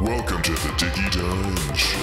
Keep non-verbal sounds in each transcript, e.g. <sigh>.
Welcome to the Dickey Dine Show.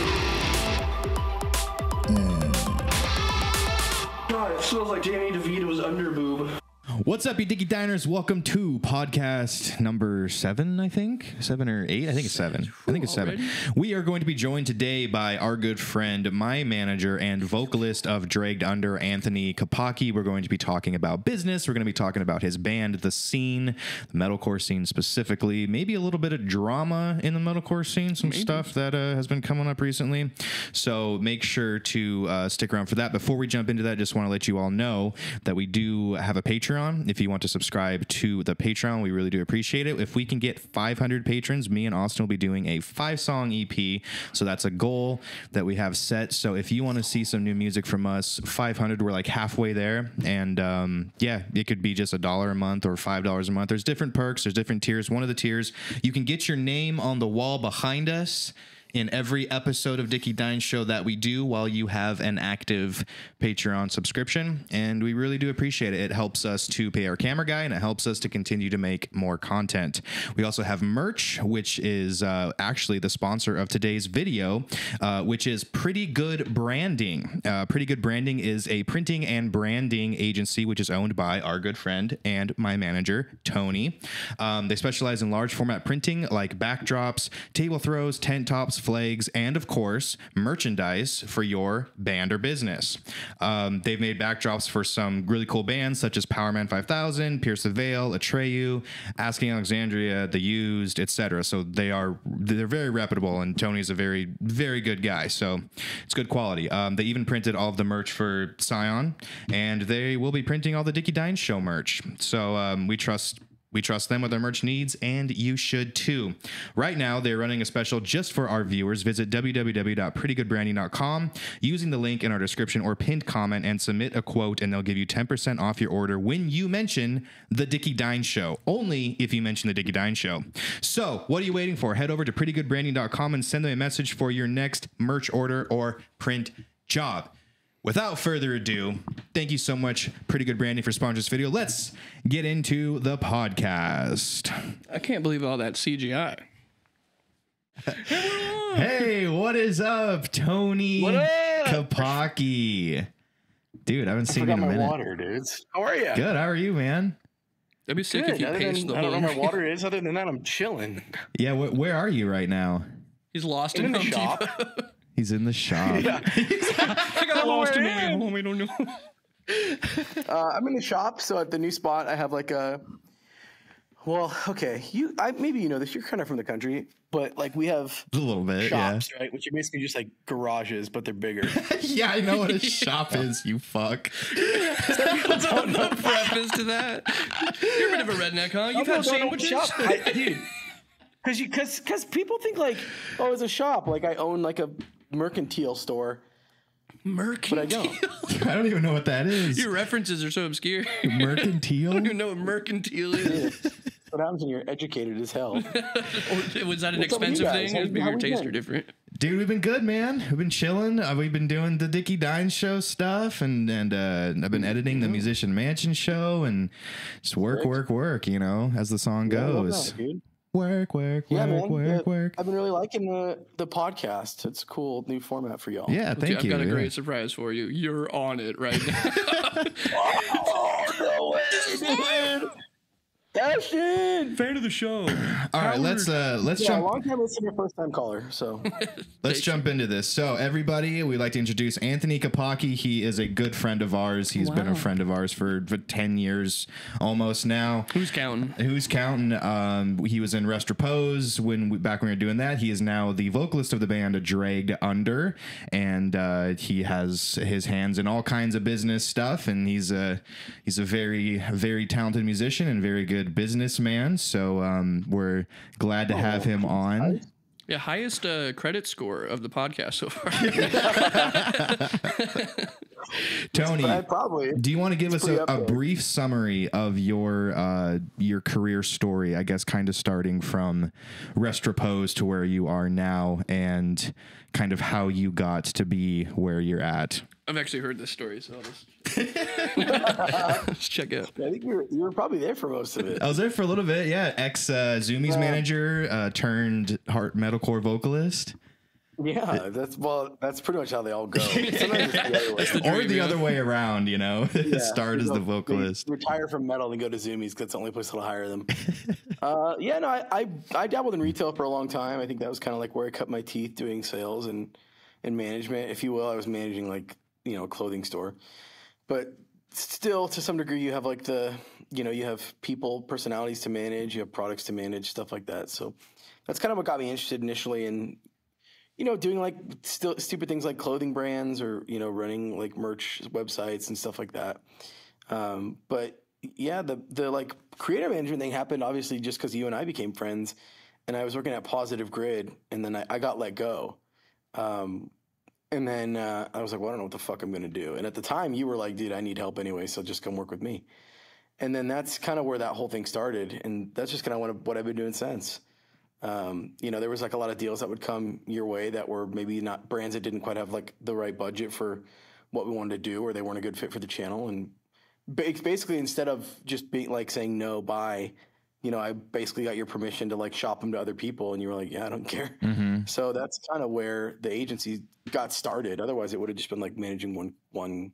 God, it smells like Danny DeVito's underboob. What's up, you Dickey Diners? Welcome to podcast number seven, I think. Seven or eight? I think it's seven. I think it's seven. We are going to be joined today by our good friend, my manager, and vocalist of Dragged Under, Anthony Cappocchi. We're going to be talking about business. We're going to be talking about his band, The Scene, the metalcore scene specifically. Maybe a little bit of drama in the metalcore scene, some stuff that uh, has been coming up recently. So make sure to uh, stick around for that. Before we jump into that, just want to let you all know that we do have a Patreon. If you want to subscribe to the Patreon, we really do appreciate it. If we can get 500 patrons, me and Austin will be doing a five song EP. So that's a goal that we have set. So if you want to see some new music from us, 500, we're like halfway there. And um, yeah, it could be just a dollar a month or five dollars a month. There's different perks. There's different tiers. One of the tiers, you can get your name on the wall behind us in every episode of Dickey Dine Show that we do while you have an active Patreon subscription. And we really do appreciate it. It helps us to pay our camera guy and it helps us to continue to make more content. We also have merch, which is uh, actually the sponsor of today's video, uh, which is Pretty Good Branding. Uh, Pretty Good Branding is a printing and branding agency, which is owned by our good friend and my manager, Tony. Um, they specialize in large format printing like backdrops, table throws, tent tops, flags, and of course, merchandise for your band or business. Um, they've made backdrops for some really cool bands such as Powerman 5000, Pierce the Veil, Atreyu, Asking Alexandria, The Used, etc. So they are they're very reputable, and Tony's a very very good guy. So it's good quality. Um, they even printed all of the merch for Scion, and they will be printing all the Dickey Dine Show merch. So um, we trust we trust them with our merch needs, and you should too. Right now, they're running a special just for our viewers. Visit www.prettygoodbranding.com using the link in our description or pinned comment and submit a quote, and they'll give you 10% off your order when you mention the Dickey Dine Show. Only if you mention the Dickey Dine Show. So, what are you waiting for? Head over to prettygoodbranding.com and send them a message for your next merch order or print job. Without further ado, thank you so much, Pretty Good Branding, for sponsoring this video. Let's get into the podcast. I can't believe all that CGI. <laughs> Hey, what is up, Tony What up? Cappocchi? Dude, I haven't seen you in Forgot a my minute. water, dudes. How are you? Good. How are you, man? That'd be sick Good. if you Other paced than, the I don't know where my <laughs> water is. Other than that, I'm chilling. Yeah. Wh- where are you right now? He's lost in, in the shop. <laughs> Depot. He's in the shop. <laughs> I <laughs> got lost in the home. I don't know. uh, I'm in the shop. So at the new spot, I have like a. Well, okay. You, I maybe you know this. You're kind of from the country, but like we have A little bit. shops, right? Which are basically just like garages, but they're bigger. Yeah. <laughs> yeah, I know what a shop is. You fuck. Preface to that. You're a bit of a redneck, huh? You've had sandwiches. Shop, I, dude. Because you, because, because people think like, oh, it's a shop. Like I own like a mercantile store, Mercantile. but I don't. <laughs> I don't even know what that is. Your references are so obscure. Mercantile. <laughs> I don't even know what mercantile is. what happens when you're educated as hell? <laughs> Was that an What's up with you expensive thing? How- Maybe how your tastes are different. Dude, we've been good, man. We've been chilling. Uh, we've been doing the Dickey Dine show stuff, and and uh, I've been editing the Musician Mansion show, and just work, work, work. You know, as the song I love goes. that, dude. Work, work, Yeah, work, man. work, Yeah, work. I've been really liking the the podcast. It's a cool new format for y'all. Yeah, thank you. I've you. got a yeah. great surprise for you. You're on it right now. <laughs> <laughs> <laughs> Ashton! Fan of the show. All right, let's uh let's Yeah, jump long time listener, first time caller. So <laughs> Let's jump into this. So, everybody, we'd like to introduce Anthony Cappocchi. He is a good friend of ours. He's been a friend of ours for, for 10 years almost now. Who's counting? Who's counting? Um, he was in Rest Repose when we, back when we were doing that. He is now the vocalist of the band Dragged Under, and uh, he has his hands in all kinds of business stuff. And he's a he's a very very talented musician and very good businessman. So um, we're glad to have him on. Yeah, highest uh, credit score of the podcast so far. <laughs> <laughs> Tony, probably Do you want to give us a, a brief summary of your uh, your career story? I guess kind of starting from Rest Repose to where you are now, and kind of how you got to be where you're at. I've actually heard this story, so I'll just, <laughs> just check it. I think you were, you were probably there for most of it. I was there for a little bit. Yeah, ex uh, Zumiez Yeah. manager uh, turned heart metalcore vocalist, Yeah, that's well, that's pretty much how they all go. It's the other <laughs> way. the or the other way around. You know, <laughs> Yeah, start as the vocalist. They retire from metal and go to Zumiez because that's the only place that'll hire them. <laughs> uh, yeah, no, I, I I dabbled in retail for a long time. I think that was kind of like where I cut my teeth doing sales and and management, if you will. I was managing like you know a clothing store, but still to some degree you have like the you know you have people personalities to manage, you have products to manage, stuff like that. So that's kind of what got me interested initially in you know, doing like still stupid things like clothing brands or you know, running like merch websites and stuff like that. Um, but yeah, the the like creative management thing happened obviously just because you and I became friends, and I was working at Positive Grid, and then I, I got let go. Um, and then uh, I was like, well, I don't know what the fuck I'm gonna do. And at the time, you were like, dude, I need help anyway, so just come work with me. And then that's kind of where that whole thing started, and that's just kind of what I've been doing since um, you know, there was like a lot of deals that would come your way that were maybe not brands that didn't quite have like the right budget for what we wanted to do, or they weren't a good fit for the channel. And basically, instead of just being like saying no, bye, you know, I basically got your permission to like shop them to other people, and you were like, yeah, I don't care. So that's kind of where the agency got started. Otherwise, it would have just been like managing one one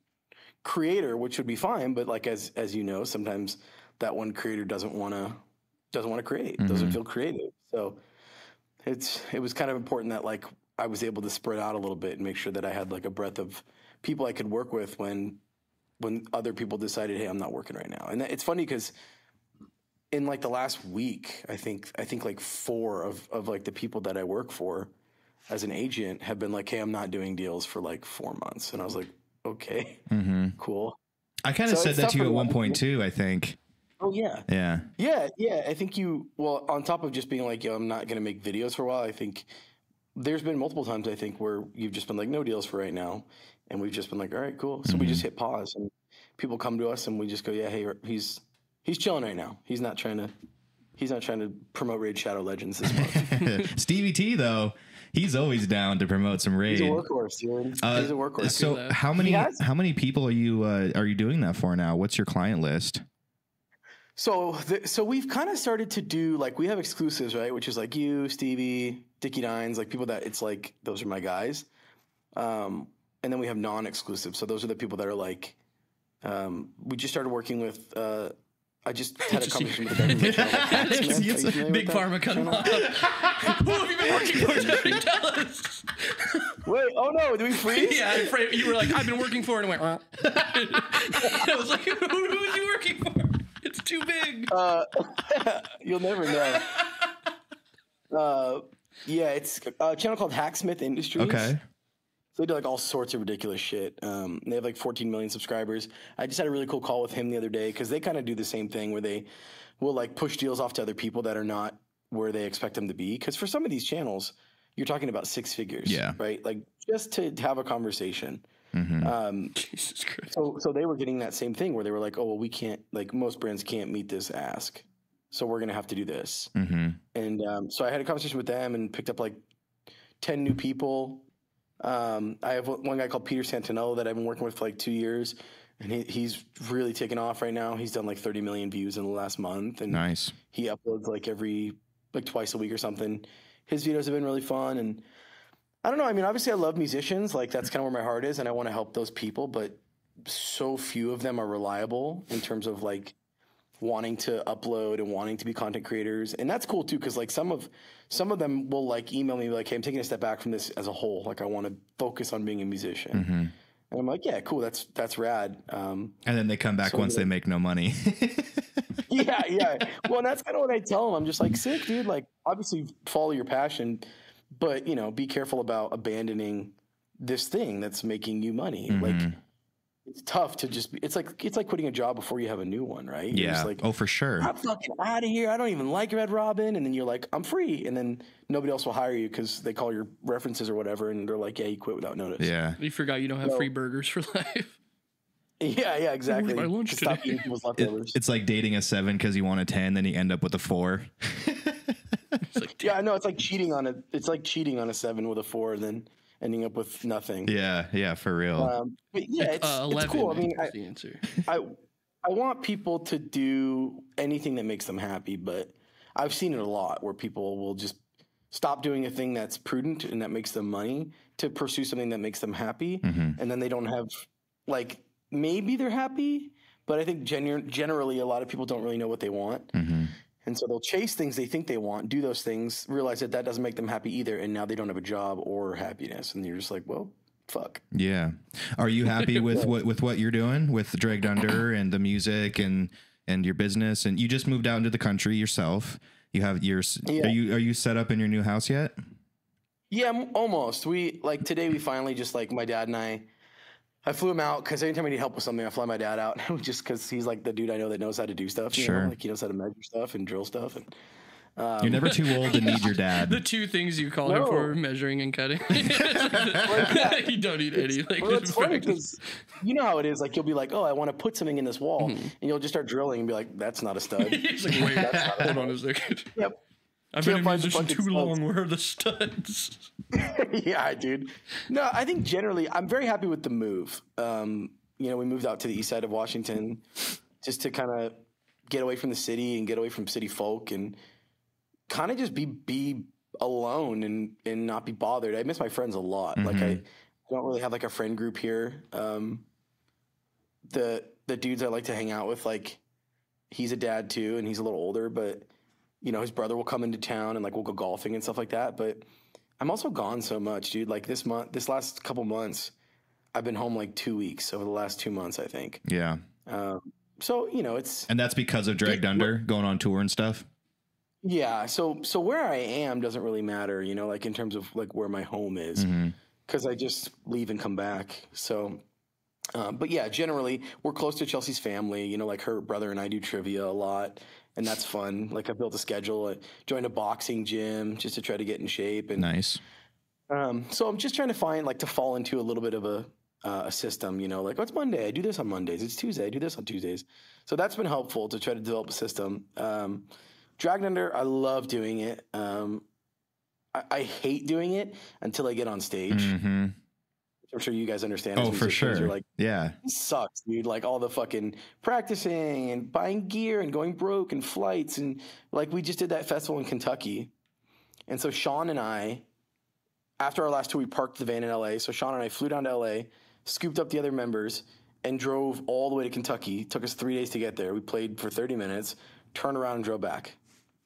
creator, which would be fine. But like as as you know, sometimes that one creator doesn't want to doesn't want to create, doesn't feel creative. So it's it was kind of important that like I was able to spread out a little bit and make sure that I had like a breadth of people I could work with when when other people decided, hey, I'm not working right now. And that- it's funny because in like the last week, I think I think like four of of like the people that I work for as an agent have been like, hey, I'm not doing deals for like four months, and I was like, okay, mm-hmm. cool. I kind of So said that to you at one point too. I think. Oh yeah, Yeah. Yeah, yeah. I think you well on top of just being like, yo, I'm not gonna make videos for a while. I think there's been multiple times I think where you've just been like, no deals for right now, and we've just been like, all right, cool. So we just hit pause, and people come to us, and we just go, yeah, hey, he's he's chilling right now. He's not trying to he's not trying to promote Raid Shadow Legends this month. <laughs> Stevie T though, he's always down to promote some raid. he's a workhorse, dude. he's a workhorse. So how many how many people are you uh, are you doing that for now? What's your client list? So, the, so we've kind of started to do like we have exclusives, right? Which is like you, Stevie, Dickey Dines, like people that it's like those are my guys. Um, and then we have non-exclusive. So those are the people that are like, um, we just started working with. Uh, I just had a conversation with the guy. from Rachel. Hacksmith. <laughs> Are you familiar Big Pharma channel? off. <laughs> Who have you been working for? Jeffrey? <laughs> Tell us. Wait, oh no, do we freeze? Yeah, you were like, I've been working for and I went, I was like, who, who was you working for? It's too big. <laughs> Uh, <laughs> you'll never know. <laughs> Uh, yeah, it's a channel called Hacksmith Industries. Okay. So they do like all sorts of ridiculous shit. Um, they have like 14 million subscribers. I just had a really cool call with him the other day because they kind of do the same thing where they will like push deals off to other people that are not where they expect them to be. Because for some of these channels, you're talking about six figures. Yeah. Right. Like just to have a conversation. Um, Jesus Christ. so, so they were getting that same thing where they were like, oh, well, we can't, like, most brands can't meet this ask. So we're going to have to do this. Mm-hmm. And um, so I had a conversation with them and picked up like 10 new people. Um, I have one guy called Peter Santenello that I've been working with for like two years. And he, he's really taken off right now. He's done like 30 million views in the last month. And Nice. he uploads like every, like twice a week or something. His videos have been really fun. And I don't know. I mean, obviously, I love musicians. Like, that's kind of where my heart is. And I want to help those people. But so few of them are reliable in terms of like wanting to upload and wanting to be content creators and that's cool too because like some of some of them will like email me like hey i'm taking a step back from this as a whole like i want to focus on being a musician and i'm like yeah cool that's that's rad um, And then they come back So once they make no money. <laughs> yeah yeah well and that's kind of what i tell them i'm just like sick dude like obviously follow your passion but you know be careful about abandoning this thing that's making you money mm-hmm. like it's tough to just be, it's like it's like quitting a job before you have a new one right You're yeah. just like oh, for sure. I'm fucking out of here. I don't even like Red Robin. And then you're like, I'm free. And then nobody else will hire you because they call your references or whatever. And they're like, yeah, you quit without notice. Yeah. You forgot you don't have No. free burgers for <laughs> life. Yeah, yeah, exactly. my lunch To stop today? eating people's It- it's like dating a seven because you want a ten, then you end up with a four. <laughs> It's like, yeah, I know. It's like cheating on a, it's like cheating on a seven with a four. And then, ending up with nothing. Yeah, yeah, for real. Um, but yeah, it's, uh, it's cool. I mean, is I, the answer. I I want people to do anything that makes them happy, but I've seen it a lot where people will just stop doing a thing that's prudent and that makes them money to pursue something that makes them happy, Mhm. and then they don't have like maybe they're happy, but I think genu- generally a lot of people don't really know what they want. Mhm. And so they'll chase things they think they want, do those things, realize that that doesn't make them happy either, and now they don't have a job or happiness, and you're just like, well, fuck. Yeah. Are you happy with <laughs> what with what you're doing with Dragged Under and the music and and your business? And you just moved out into the country yourself. You have your. Yeah. Are you are you set up in your new house yet? Yeah, almost. We like today. We finally just like my dad and I. I flew him out because anytime I need help with something, I fly my dad out <laughs> just because he's like the dude I know that knows how to do stuff. You Sure. know? like he knows how to measure stuff and drill stuff. And You're never too old to need your dad. <laughs> The two things you call him for measuring and cutting. <laughs> you don't need anything. Well, it's funny because you know how it is. Like you'll be like, "Oh, I want to put something in this wall," Mm-hmm. and you'll just start drilling and be like, "That's not a stud." He's like, wait, hold on a second. yep. I've been a musician too long. Where are the studs? <laughs> <laughs> yeah, dude. No, I think generally I'm very happy with the move. Um, you know, we moved out to the east side of Washington just to kind of get away from the city and get away from city folk and kind of just be be alone and and not be bothered. I miss my friends a lot. Like I don't really have like a friend group here. Um, the the dudes I like to hang out with, like he's a dad too, and he's a little older, but you know his brother will come into town and like we'll go golfing and stuff like that. But I'm also gone so much, dude. Like this month, this last couple months, I've been home like two weeks over the last two months, I think. Yeah. Um, so you know, it's And that's because of Dragged Under going on tour and stuff. yeah. So so where I am doesn't really matter, you know, like in terms of like where my home is, because I just leave and come back. So. Um, but yeah, generally we're close to Chelsea's family. You know, like her brother and I do trivia a lot, and that's fun. Like I built a schedule, I joined a boxing gym just to try to get in shape, and Nice. Um, so I'm just trying to find like to fall into a little bit of a uh, a system, you know, like what's Monday? I do this on Mondays. It's Tuesday. I do this on Tuesdays. So that's been helpful to try to develop a system. Um, Dragged Under, I love doing it. Um, I, I hate doing it until I get on stage. hmm I'm sure you guys understand. Oh, for sure. You're like, yeah. this sucks, dude. Like all the fucking practicing and buying gear and going broke and flights and like we just did that festival in Kentucky. And so Sean and I, after our last tour, we parked the van in LA. So Sean and I flew down to LA, scooped up the other members, and drove all the way to Kentucky. It took us three days to get there. We played for 30 minutes, turned around and drove back.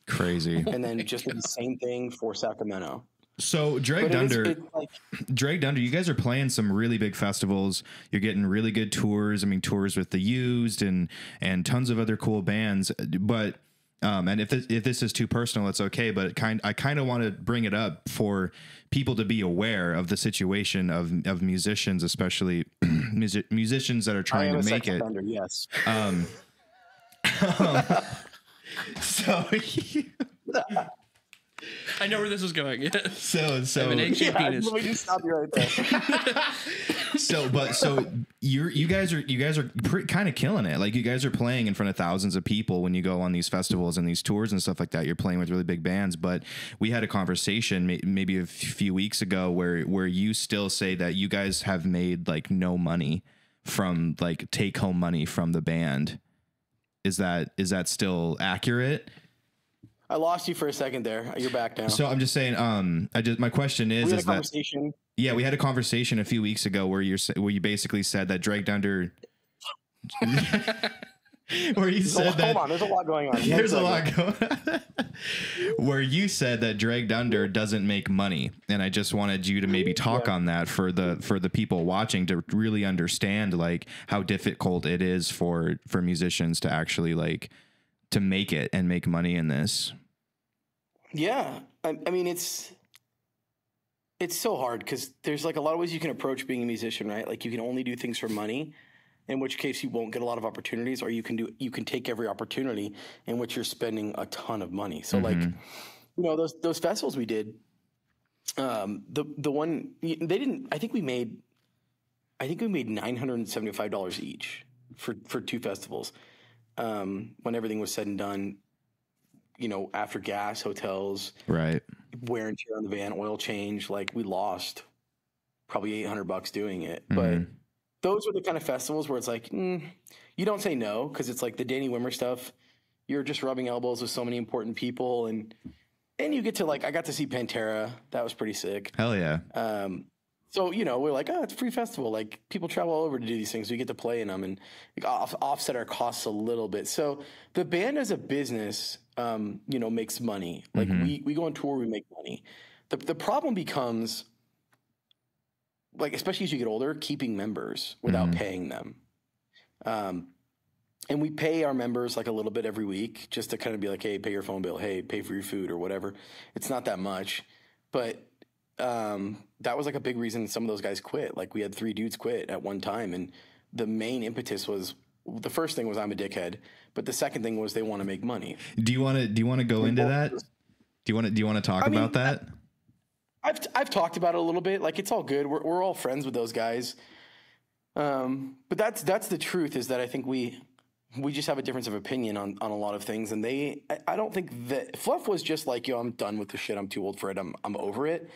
Crazy. And then <laughs> just did the same thing for Sacramento. So Dragged But it is- Under. it's like, Dragged Under, you guys are playing some really big festivals. You're getting really good tours. I mean, tours with the Used and and tons of other cool bands. But um, and if this, if this is too personal, it's okay. But kind, I kind of want to bring it up for people to be aware of the situation of of musicians, especially <clears throat> music, musicians that are I trying to make it. offender, yes. <laughs> <laughs> So, <laughs> I know where this is going. Yes. <laughs> so, so, an egg-shaped Yeah, penis. let me just stop you right there. <laughs> so but so you're you guys are you guys are kind of killing it like you guys are playing in front of thousands of people when you go on these festivals and these tours and stuff like that you're playing with really big bands but we had a conversation may- maybe a few weeks ago where where you still say that you guys have made like no money from like take home money from the band is that is that still accurate I lost you for a second there. You're back now. so i'm just saying um i just my question is we had a is that conversation. Yeah, we had a conversation a few weeks ago where you're where you basically said that Dragged Under. <laughs> where you said that hold on, there's a lot going on. there's a lot going. <laughs> where you said that Dragged Under doesn't make money, and I just wanted you to maybe talk on that for the for the people watching to really understand like how difficult it is for for musicians to actually like to make it and make money in this. Yeah, I, I mean it's it's so hard because there's like a lot of ways you can approach being a musician, right? Like you can only do things for money, in which case you won't get a lot of opportunities, or you can do you can take every opportunity in which you're spending a ton of money. So like, you know, those those festivals we did, um, the the one they didn't. I think we made, I think we made nine hundred and seventy five dollars each for for two festivals. Um, when everything was said and done, you know, after gas, hotels, Right. wear and tear on the van, oil change, like we lost probably 800 bucks doing it. But those are the kind of festivals where it's like, mm, you don't say no because it's like the Danny Wimmer stuff. You're just rubbing elbows with so many important people, and and you get to like, I got to see Pantera. That was pretty sick. Hell yeah. Um, so you know, we're like, oh, it's a free festival. Like people travel all over to do these things. We get to play in them and off, offset our costs a little bit. So the band as a business, um, you know, makes money. Like we we go on tour, we make money. The the problem becomes like, especially as you get older, keeping members without paying them. Um, and we pay our members like a little bit every week just to kind of be like, hey, pay your phone bill, hey, pay for your food or whatever. It's not that much, but um, that was like a big reason some of those guys quit. Like we had three dudes quit at one time, and the main impetus was the first thing was I'm a dickhead, but the second thing was they want to make money. Do you want to do you want to go into that? Do you want to do you want to talk I mean, about that? I've I've talked about it a little bit. Like it's all good. We're we're all friends with those guys. Um, but that's that's the truth. Is that I think we we just have a difference of opinion on on a lot of things, and they I, I don't think that Fluff was just like yo, I'm done with the shit. I'm too old for it. I'm I'm over it.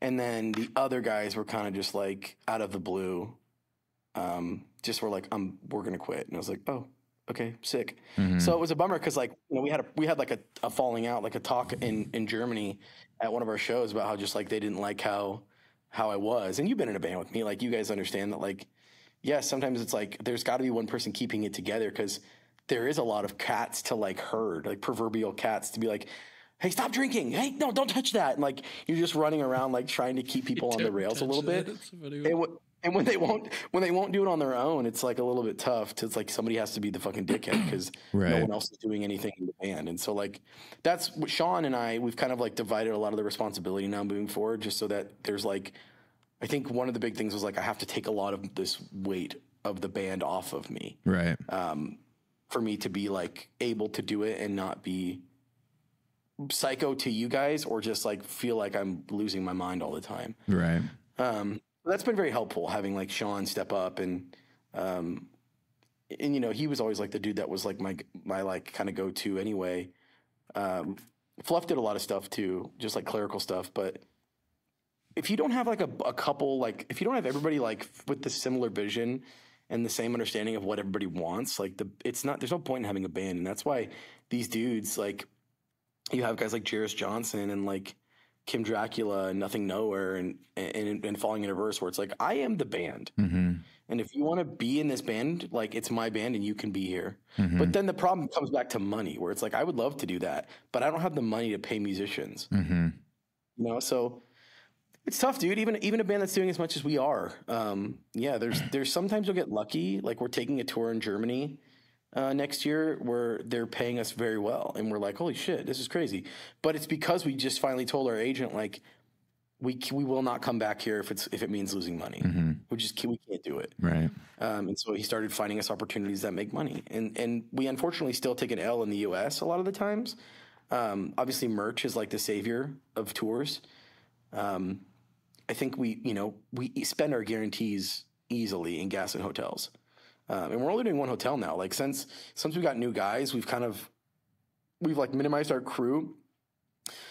And then the other guys were kind of just like out of the blue, um, just were like, "I'm we're gonna quit," and I was like, "Oh, okay, sick." So it was a bummer because like you know we had a we had like a, a falling out, like a talk in in Germany at one of our shows about how just like they didn't like how how I was, and you've been in a band with me, like you guys understand that like yes, sometimes it's like there's got to be one person keeping it together because there is a lot of cats to like herd, like proverbial cats to be like. Hey, stop drinking! Hey, no, don't touch that! And like you're just running around, like trying to keep <laughs> people on the rails a little bit. It's. And, when they won't, when they won't do it on their own, it's like a little bit tough. To, it's like somebody has to be the fucking dickhead because <clears throat> no one else is doing anything in the band. And so like that's what Sean and I we've kind of like divided a lot of the responsibility now moving forward, just so that there's like, I think one of the big things was like I have to take a lot of this weight of the band off of me Right. Um, for me to be like able to do it and not be psycho to you guys or just like feel like I'm losing my mind all the time. Right. Um, that's been very helpful having like Sean step up and, um, and you know, he was always like the dude that was like my, my like kind of go to anyway. Um, Fluff did a lot of stuff too, just like clerical stuff. But if you don't have like a, a couple, like if you don't have everybody like with the similar vision and the same understanding of what everybody wants, like the, it's not, there's no point in having a band. And that's why these dudes, like you have guys like Jairus Johnson and like Kim Dracula and Nothing Nowhere and, and, and Falling in Reverse where it's like, I am the band. Mm-hmm. And if you want to be in this band, like it's my band and you can be here. Mm-hmm. But then the problem comes back to money, where it's like I would love to do that, but I don't have the money to pay musicians. Mm-hmm. You know, so it's tough, dude. Even even a band that's doing as much as we are, um, yeah. There's there's sometimes you'll get lucky. Like we're taking a tour in Germany uh, next year where they're paying us very well, and we're like, holy shit, this is crazy. But it's because we just finally told our agent like. We, we will not come back here if it's if it means losing money. We just can't, we can't do it. Right. Um, and so he started finding us opportunities that make money. And and we unfortunately still take an L in the US a lot of the times. Um, obviously, merch is like the savior of tours. Um, I think we, you know, we spend our guarantees easily in gas and hotels. Um, and we're only doing one hotel now. Like since since we got new guys, we've kind of we've like minimized our crew.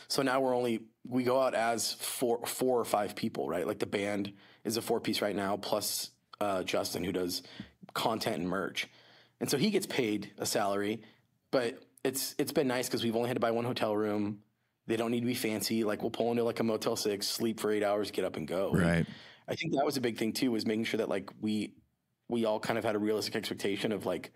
So now we're only we go out as four four or five people, right? Like the band is a four piece right now, plus uh, Justin who does content and merch, and so he gets paid a salary. But it's it's been nice because we've only had to buy one hotel room. They don't need to be fancy. Like we'll pull into like a Motel Six, sleep for eight hours, get up and go. Right. I think that was a big thing too, was making sure that like we we all kind of had a realistic expectation of like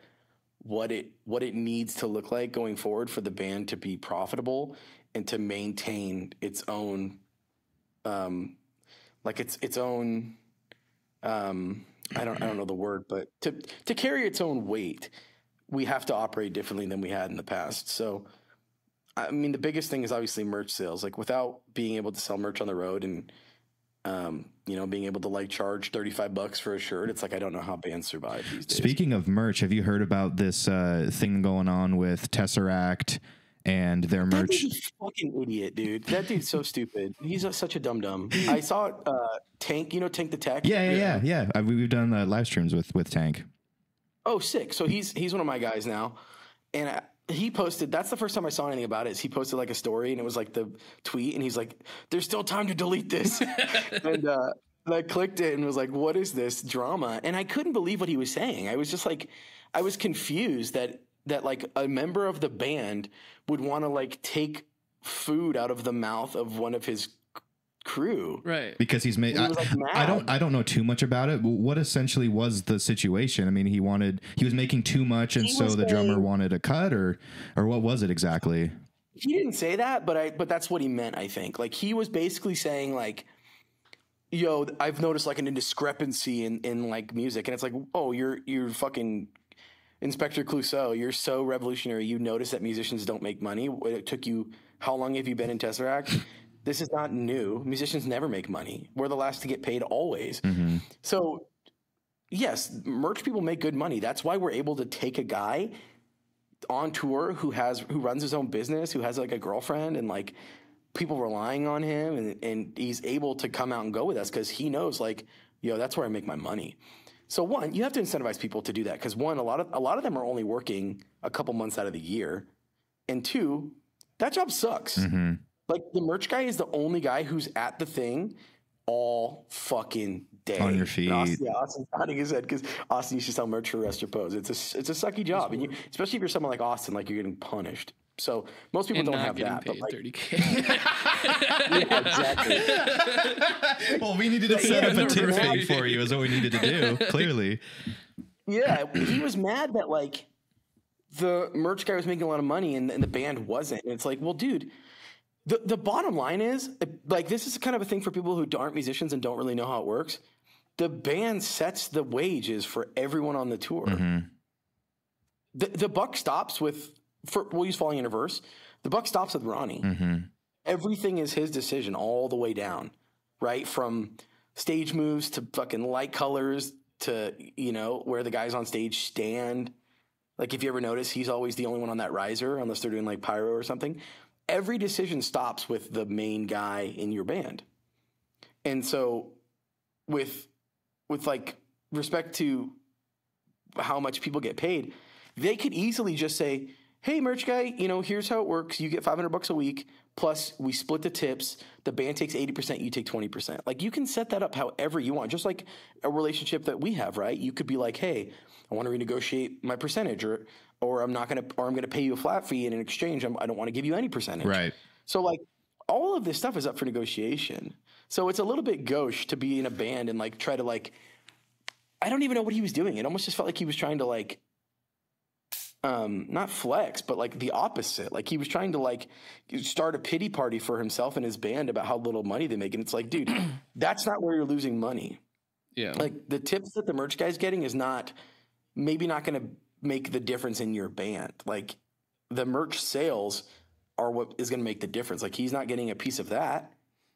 what it what it needs to look like going forward for the band to be profitable and to maintain its own um like its its own um I don't I don't know the word, but to to carry its own weight, we have to operate differently than we had in the past. So I mean the biggest thing is obviously merch sales. Like without being able to sell merch on the road and um, you know, being able to like charge 35 bucks for a shirt. It's like, I don't know how bands survive these days. Speaking of merch, have you heard about this uh, thing going on with Tesseract and their that merch? fucking idiot, dude. That dude's so stupid. He's a, such a dum dum. I saw uh, Tank, you know, Tank the Tech. Yeah, yeah, yeah, yeah. Uh, we- We've done uh, live streams with with Tank. Oh, sick. So he's he's one of my guys now, and I, he posted. That's the first time I saw anything about it. Is he posted like a story, and it was like the tweet, and he's like, "There's still time to delete this," <laughs> and uh, I clicked it and was like, "What is this drama?" And I couldn't believe what he was saying. I was just like, I was confused that that like a member of the band would want to like take food out of the mouth of one of his crew. Right. because he's made. He I, like, I don't. I don't know too much about it. But what essentially was the situation? I mean, he wanted. He was making too much, and He so was the drummer saying- wanted a cut, or or what was it exactly? He didn't say that, but I but that's what he meant, I think. Like he was basically saying like yo, I've noticed like an indiscrepancy in in like music and it's like, "Oh, you're you're fucking Inspector Clouseau. You're so revolutionary. You notice that musicians don't make money. It took you how long have you been in Tesseract? This is not new. Musicians never make money. We're the last to get paid always. Mm-hmm. So yes, merch people make good money. That's why we're able to take a guy on tour who has who runs his own business, who has like a girlfriend and like people relying on him and, and he's able to come out and go with us because he knows like, yo, that's where I make my money. So one, you have to incentivize people to do that because one, a lot of a lot of them are only working a couple months out of the year, and two, that job sucks. Mm-hmm. Like the merch guy is the only guy who's at the thing all fucking day On your feet. Austin, yeah, Austin's nodding his head because Austin used to sell merch for Rest Repose. It's a it's a sucky job, and you, especially if you're someone like Austin, like you're getting punished. So most people And don't not have getting that. But like, 30K. <laughs> yeah, exactly. <laughs> Well, we needed to set up a Yeah, tip thing for you. Is what we needed to do. <laughs> Clearly, Yeah, he was mad that like the merch guy was making a lot of money and, and the band wasn't. And it's like, well, dude, the the bottom line is like this is kind of a thing for people who aren't musicians and don't really know how it works. The band sets the wages for everyone on the tour. Mm-hmm. The the buck stops with for we'll use falling in. The buck stops with Ronnie. Mm-hmm. Everything is his decision all the way down, right? From stage moves to fucking light colors to you know where the guys on stage stand. Like if you ever notice, he's always the only one on that riser unless they're doing like pyro or something. Every decision stops with the main guy in your band. And so with with like respect to how much people get paid, they could easily just say, "Hey, merch guy, you know, here's how it works. You get 500 bucks a week, plus we split the tips. The band takes 80%, you take 20%." Like you can set that up however you want, just like a relationship that we have, right? You could be like, "Hey, I want to renegotiate my percentage or or I'm not going to or I'm going to pay you a flat fee and in exchange I'm, I don't want to give you any percentage." right? So like all of this stuff is up for negotiation. So it's a little bit gauche to be in a band and like try to like I don't even know what he was doing. It almost just felt like he was trying to like um not flex, but like the opposite. Like he was trying to like start a pity party for himself and his band about how little money they make. And it's like, dude, <clears throat> that's not where you're losing money. yeah. Like the tips that the merch guy's getting is not maybe not going to make the difference in your band. Like the merch sales are what is going to make the difference. Like he's not getting a piece of that.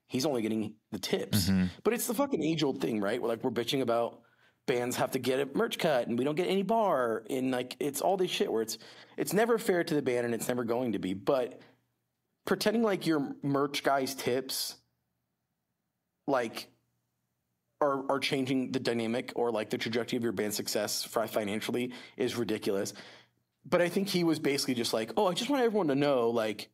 He's only getting the tips. But it's the fucking age old thing, right? Where like we're bitching about bands have to get a merch cut and we don't get any bar and like it's all this shit where it's it's never fair to the band and it's never going to be. But pretending like your merch guy's tips like are are changing the dynamic or like the trajectory of your band's success financially is ridiculous. But I think he was basically just like, "Oh, I just want everyone to know like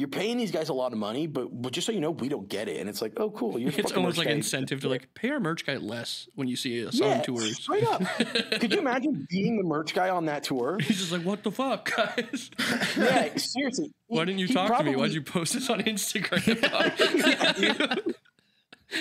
you're paying these guys a lot of money, but, but just so you know, we don't get it." And it's like, "Oh, cool. You're It's almost like guy. incentive to like pay our merch guy less when you see us on Yeah, tours. straight up. Could you imagine being the merch guy on that tour? <laughs> He's just like, what the fuck, guys? <laughs> Yeah, seriously. <laughs> Why didn't you He talk to me? Why'd you post this on Instagram?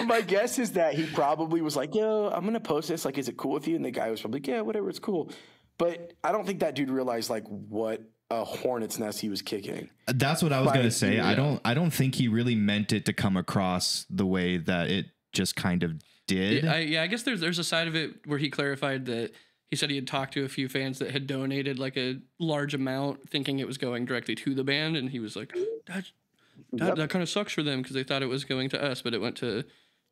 My guess is that he probably was like, "Yo, I'm gonna post this. Like, is it cool with you?" And the guy was probably like, "Yeah, whatever, it's cool." But I don't think that dude realized like what a hornet's nest he was kicking. That's what I was gonna say. I don't. I don't think he really meant it to come across the way that it just kind of did. yeah, I, yeah, I guess there's there's a side of it where he clarified that he said he had talked to a few fans that had donated like a large amount, thinking it was going directly to the band, and he was like, that that, Yep. that kind of sucks for them because they thought it was going to us, but it went to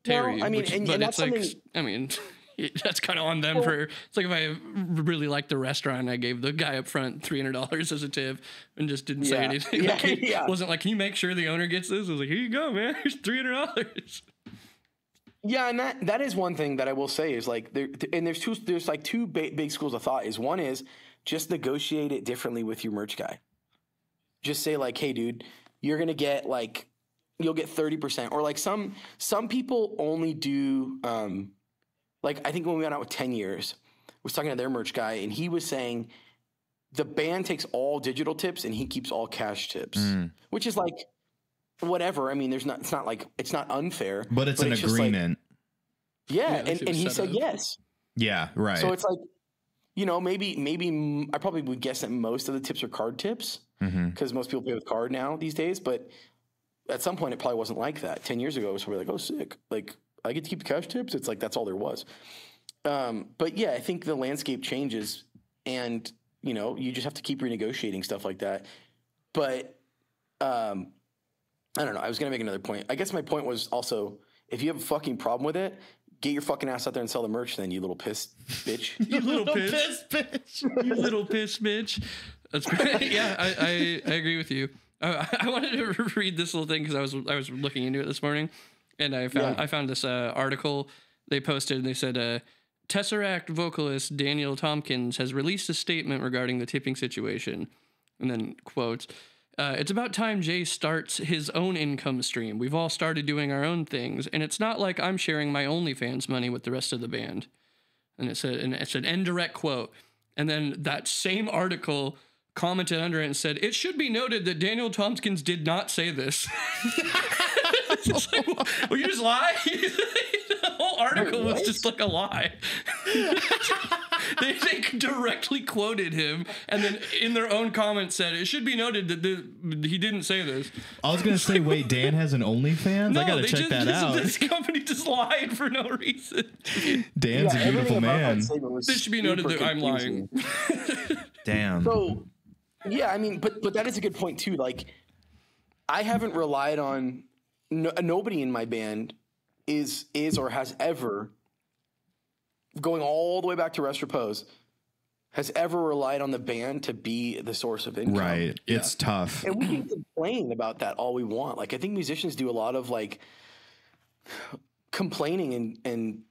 Terry. I mean, which- and- but and it's that's like, something- I mean. <laughs> <laughs> That's kind of on them for. It's like if I really liked the restaurant, I gave the guy up front three hundred dollars as a tip and just didn't say anything. Yeah, <laughs> Like, it <laughs> yeah. Wasn't like, can you make sure the owner gets this? I was like, here you go, man. Here's three hundred dollars. Yeah, and that that is one thing that I will say is like there, and there's two there's like two ba- big schools of thought. Is one is just negotiate it differently with your merch guy. Just say like, hey, dude, you're gonna get like you'll get 30% or like some some people only do um like I think when we went out with 10 years I was talking to their merch guy and he was saying the band takes all digital tips and he keeps all cash tips mm. which is like whatever I mean there's not it's not like it's not unfair But it's an just like- agreement. yeah, Yeah, and, and he said up. yes yeah, right. so it's like, you know, maybe maybe I probably would guess that most of the tips are card tips mm-hmm. because most people pay with card now these days. But at some point, it probably wasn't like that. Ten years ago, it was probably like, oh, sick, like I get to keep the cash tips. It's like that's all there was. Um, but yeah, I think the landscape changes, and you know, you just have to keep renegotiating stuff like that. But um, I don't know. I was gonna make another point. I guess my point was also if you have a fucking problem with it. Get your fucking ass out there and sell the merch, then you little piss bitch. <laughs> You little piss. bitch. <laughs> you little piss bitch. That's great. <laughs> yeah, I, I, I agree with you. Uh, I wanted to read this little thing because I was I was looking into it this morning, and I found Yeah. I found this uh, article they posted. and They said uh, Tesseract vocalist Daniel Tompkins has released a statement regarding the tipping situation, and then quotes. Uh, it's about time Jay starts his own income stream. We've all started doing our own things, and it's not like I'm sharing my OnlyFans money with the rest of the band and it said and it's an indirect quote and then that same article commented under it and said it should be noted that daniel tompkins did not say this <laughs> it's like, well you just lie <laughs> the whole article was just like a lie <laughs> they, they directly quoted him and then in their own comment said it should be noted that the, he didn't say this I was gonna say, wait, Dan has an OnlyFans. I gotta they check just, that this, out. this company just lied for no reason Dan's a everything beautiful man. This should be noted super that I'm lying. Damn. So, yeah, I mean, but but that is a good point too. Like, I haven't relied on no, nobody in my band is is or has ever going all the way back to Rest Repose has ever relied on the band to be the source of income. right. It's tough. And we can complain about that all we want. Like I think musicians do a lot of like complaining and and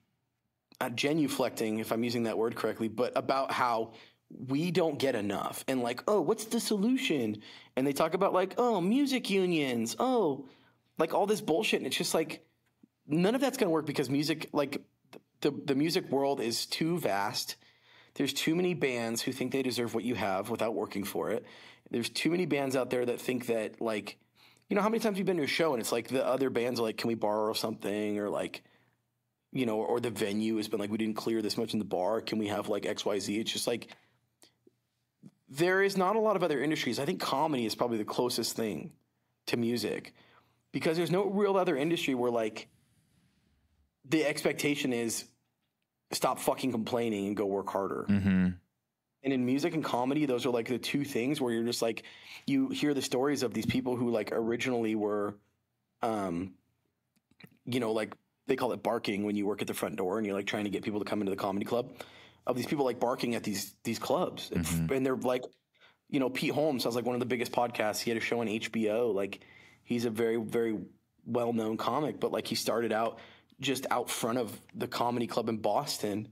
uh, genuflecting, if I'm using that word correctly, but about how we don't get enough and like, oh, what's the solution? And they talk about like, oh, music unions, oh, like all this bullshit. And it's just like none of that's gonna work because music, like the the music world is too vast. There's too many bands who think they deserve what you have without working for it. There's too many bands out there that think that like, you know, how many times you've been to a show and it's like the other bands are like, can we borrow something or like, you know, or the venue has been like, we didn't clear this much in the bar. Can we have like X Y Z? It's just like there is not a lot of other industries. I think comedy is probably the closest thing to music because there's no real other industry where like the expectation is stop fucking complaining and go work harder. hmm And in music and comedy, those are like the two things where you're just like, you hear the stories of these people who like originally were, um, you know, like they call it barking when you work at the front door and you're like trying to get people to come into the comedy club. Of these people like barking at these these clubs, and, and they're like, you know, Pete Holmes has like one of the biggest podcasts. He had a show on HBO. Like, he's a very very well known comic, but like he started out just out front of the comedy club in Boston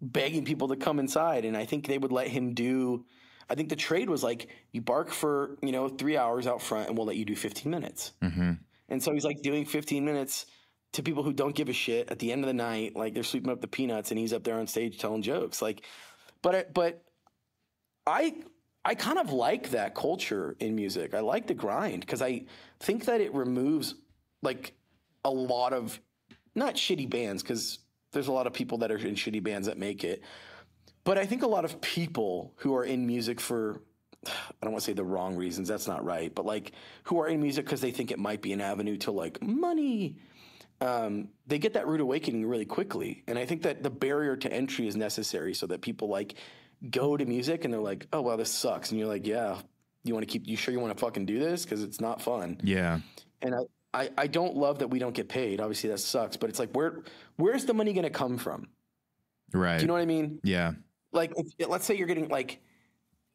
begging people to come inside and i think they would let him do i think the trade was like you bark for you know three hours out front and we'll let you do 15 minutes hmm and so he's like doing 15 minutes to people who don't give a shit at the end of the night like they're sweeping up the peanuts and he's up there on stage telling jokes like but I- but i i kind of like that culture in music. I like the grind because i think that it removes like a lot of not shitty bands because there's a lot of people that are in shitty bands that make it but i think a lot of people who are in music for i don't want to say the wrong reasons that's not right but like who are in music because they think it might be an avenue to like money um, they get that rude awakening really quickly and i think that the barrier to entry is necessary so that people like go to music and they're like oh wow this sucks and you're like yeah you want to keep you sure you want to fucking do this because it's not fun Yeah. and I, I, I don't love that we don't get paid. Obviously, that sucks. But it's like, where where's the money going to come from? Right. Do you know what I mean? yeah. Like, let's say you're getting like,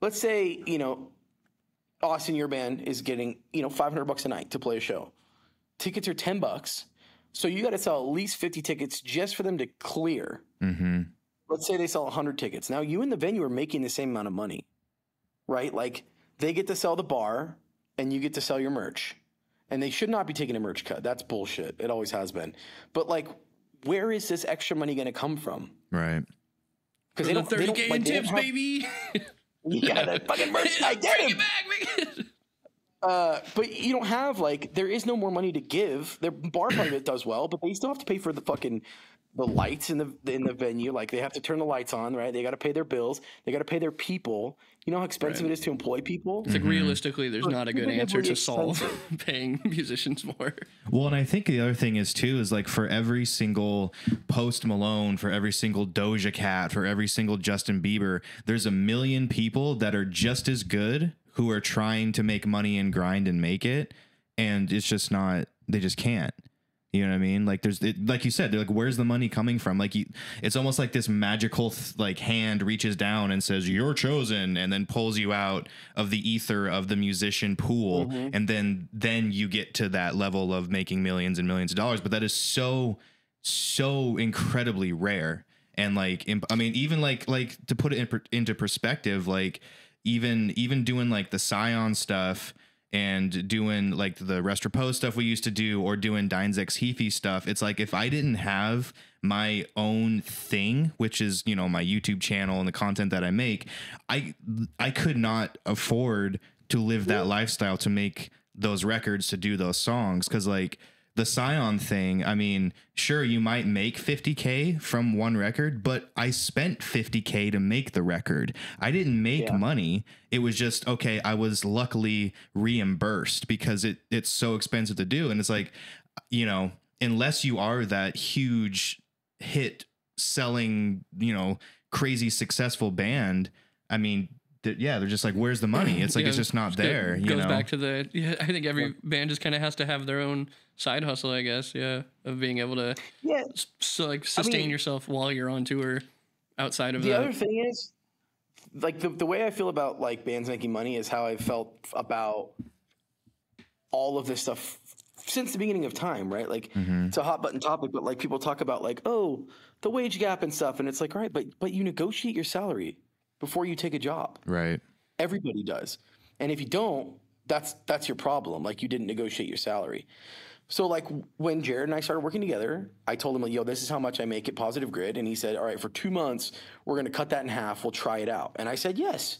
let's say you know, Austin, your band is getting you know 500 bucks a night to play a show. Tickets are 10 bucks, so you got to sell at least 50 tickets just for them to clear. hmm Let's say they sell 100 tickets. Now you and the venue are making the same amount of money, right? Like they get to sell the bar, and you get to sell your merch and they should not be taking a merch cut. That's bullshit. It always has been. But like, where is this extra money going to come from? Right. Because they don't. The 30k in tips, baby. <laughs> Yeah, that fucking merch. I <laughs> get Bring it back, man. <laughs> Uh, but you don't have like there is no more money to give. Their bar part of it does well, but they still have to pay for the fucking the lights in the in the venue. Like they have to turn the lights on, right? They got to pay their bills. They got to pay their people. You know how expensive it is to employ people. It's like realistically, there's not a good answer to solve <laughs> paying <laughs> musicians more. Well, and I think the other thing is too is like for every single Post Malone, for every single Doja Cat, for every single Justin Bieber, there's a million people that are just as good who are trying to make money and grind and make it, and it's just not. They just can't. You know what I mean? Like there's, it, like you said, they're like, where's the money coming from? Like you, it's almost like this magical th- like hand reaches down and says you're chosen, and then pulls you out of the ether of the musician pool, mm-hmm. and then then you get to that level of making millions and millions of dollars. But that is so so incredibly rare, and like imp- I mean, even like like to put it in per- into perspective, like even even doing like the Scion stuff and doing like the Rest Repose stuff we used to do or doing Dines X Heafy stuff, it's like if I didn't have my own thing, which is, you know, my YouTube channel and the content that I make, I I could not afford to live that lifestyle to make those records to do those songs. Cuz like the Scion thing, I mean, sure, you might make 50K from one record, but I spent 50K to make the record. I didn't make Yeah. money. It was just, okay, I was luckily reimbursed because it it's so expensive to do. And it's like, you know, unless you are that huge hit selling, you know, crazy successful band, I mean, yeah, they're just like, where's the money? It's like, it's just not it there. You goes know? back to the. Yeah, I think every band just kind of has to have their own side hustle. I guess. Yeah, of being able to Yeah. s- so like sustain mean- yourself while you're on tour. Outside of The that, other thing is, like the the way I feel about like bands making money is how I felt about all of this stuff since the beginning of time, right? Like mm-hmm. it's a hot button topic, but like people talk about like, oh, the wage gap and stuff, and it's like, all right, but but you negotiate your salary before you take a job. right. Everybody does. And if you don't, that's that's your problem. Like you didn't negotiate your salary. So like when Jared and I started working together, I told him like, yo, this is how much I make at Positive Grid. And he said, All right, for two months, we're gonna cut that in half. We'll try it out. And I said, Yes.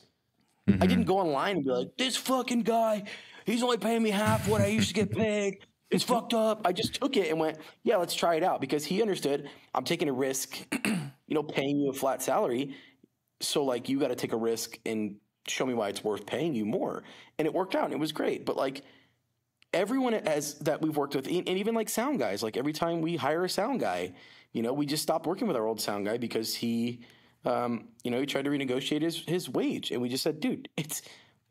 I mm-hmm. didn't go online and be like, this fucking guy, he's only paying me half what I used to get paid. It's <laughs> fucked up. I just took it and went, yeah, let's try it out because he understood I'm taking a risk, <clears throat> you know, paying you a flat salary. So like you got to take a risk and show me why it's worth paying you more. And it worked out and it was great. But like everyone has that we've worked with, and even like sound guys, like every time we hire a sound guy, you know, we just stopped working with our old sound guy because he, um, you know, he tried to renegotiate his his wage, and we just said, dude, it's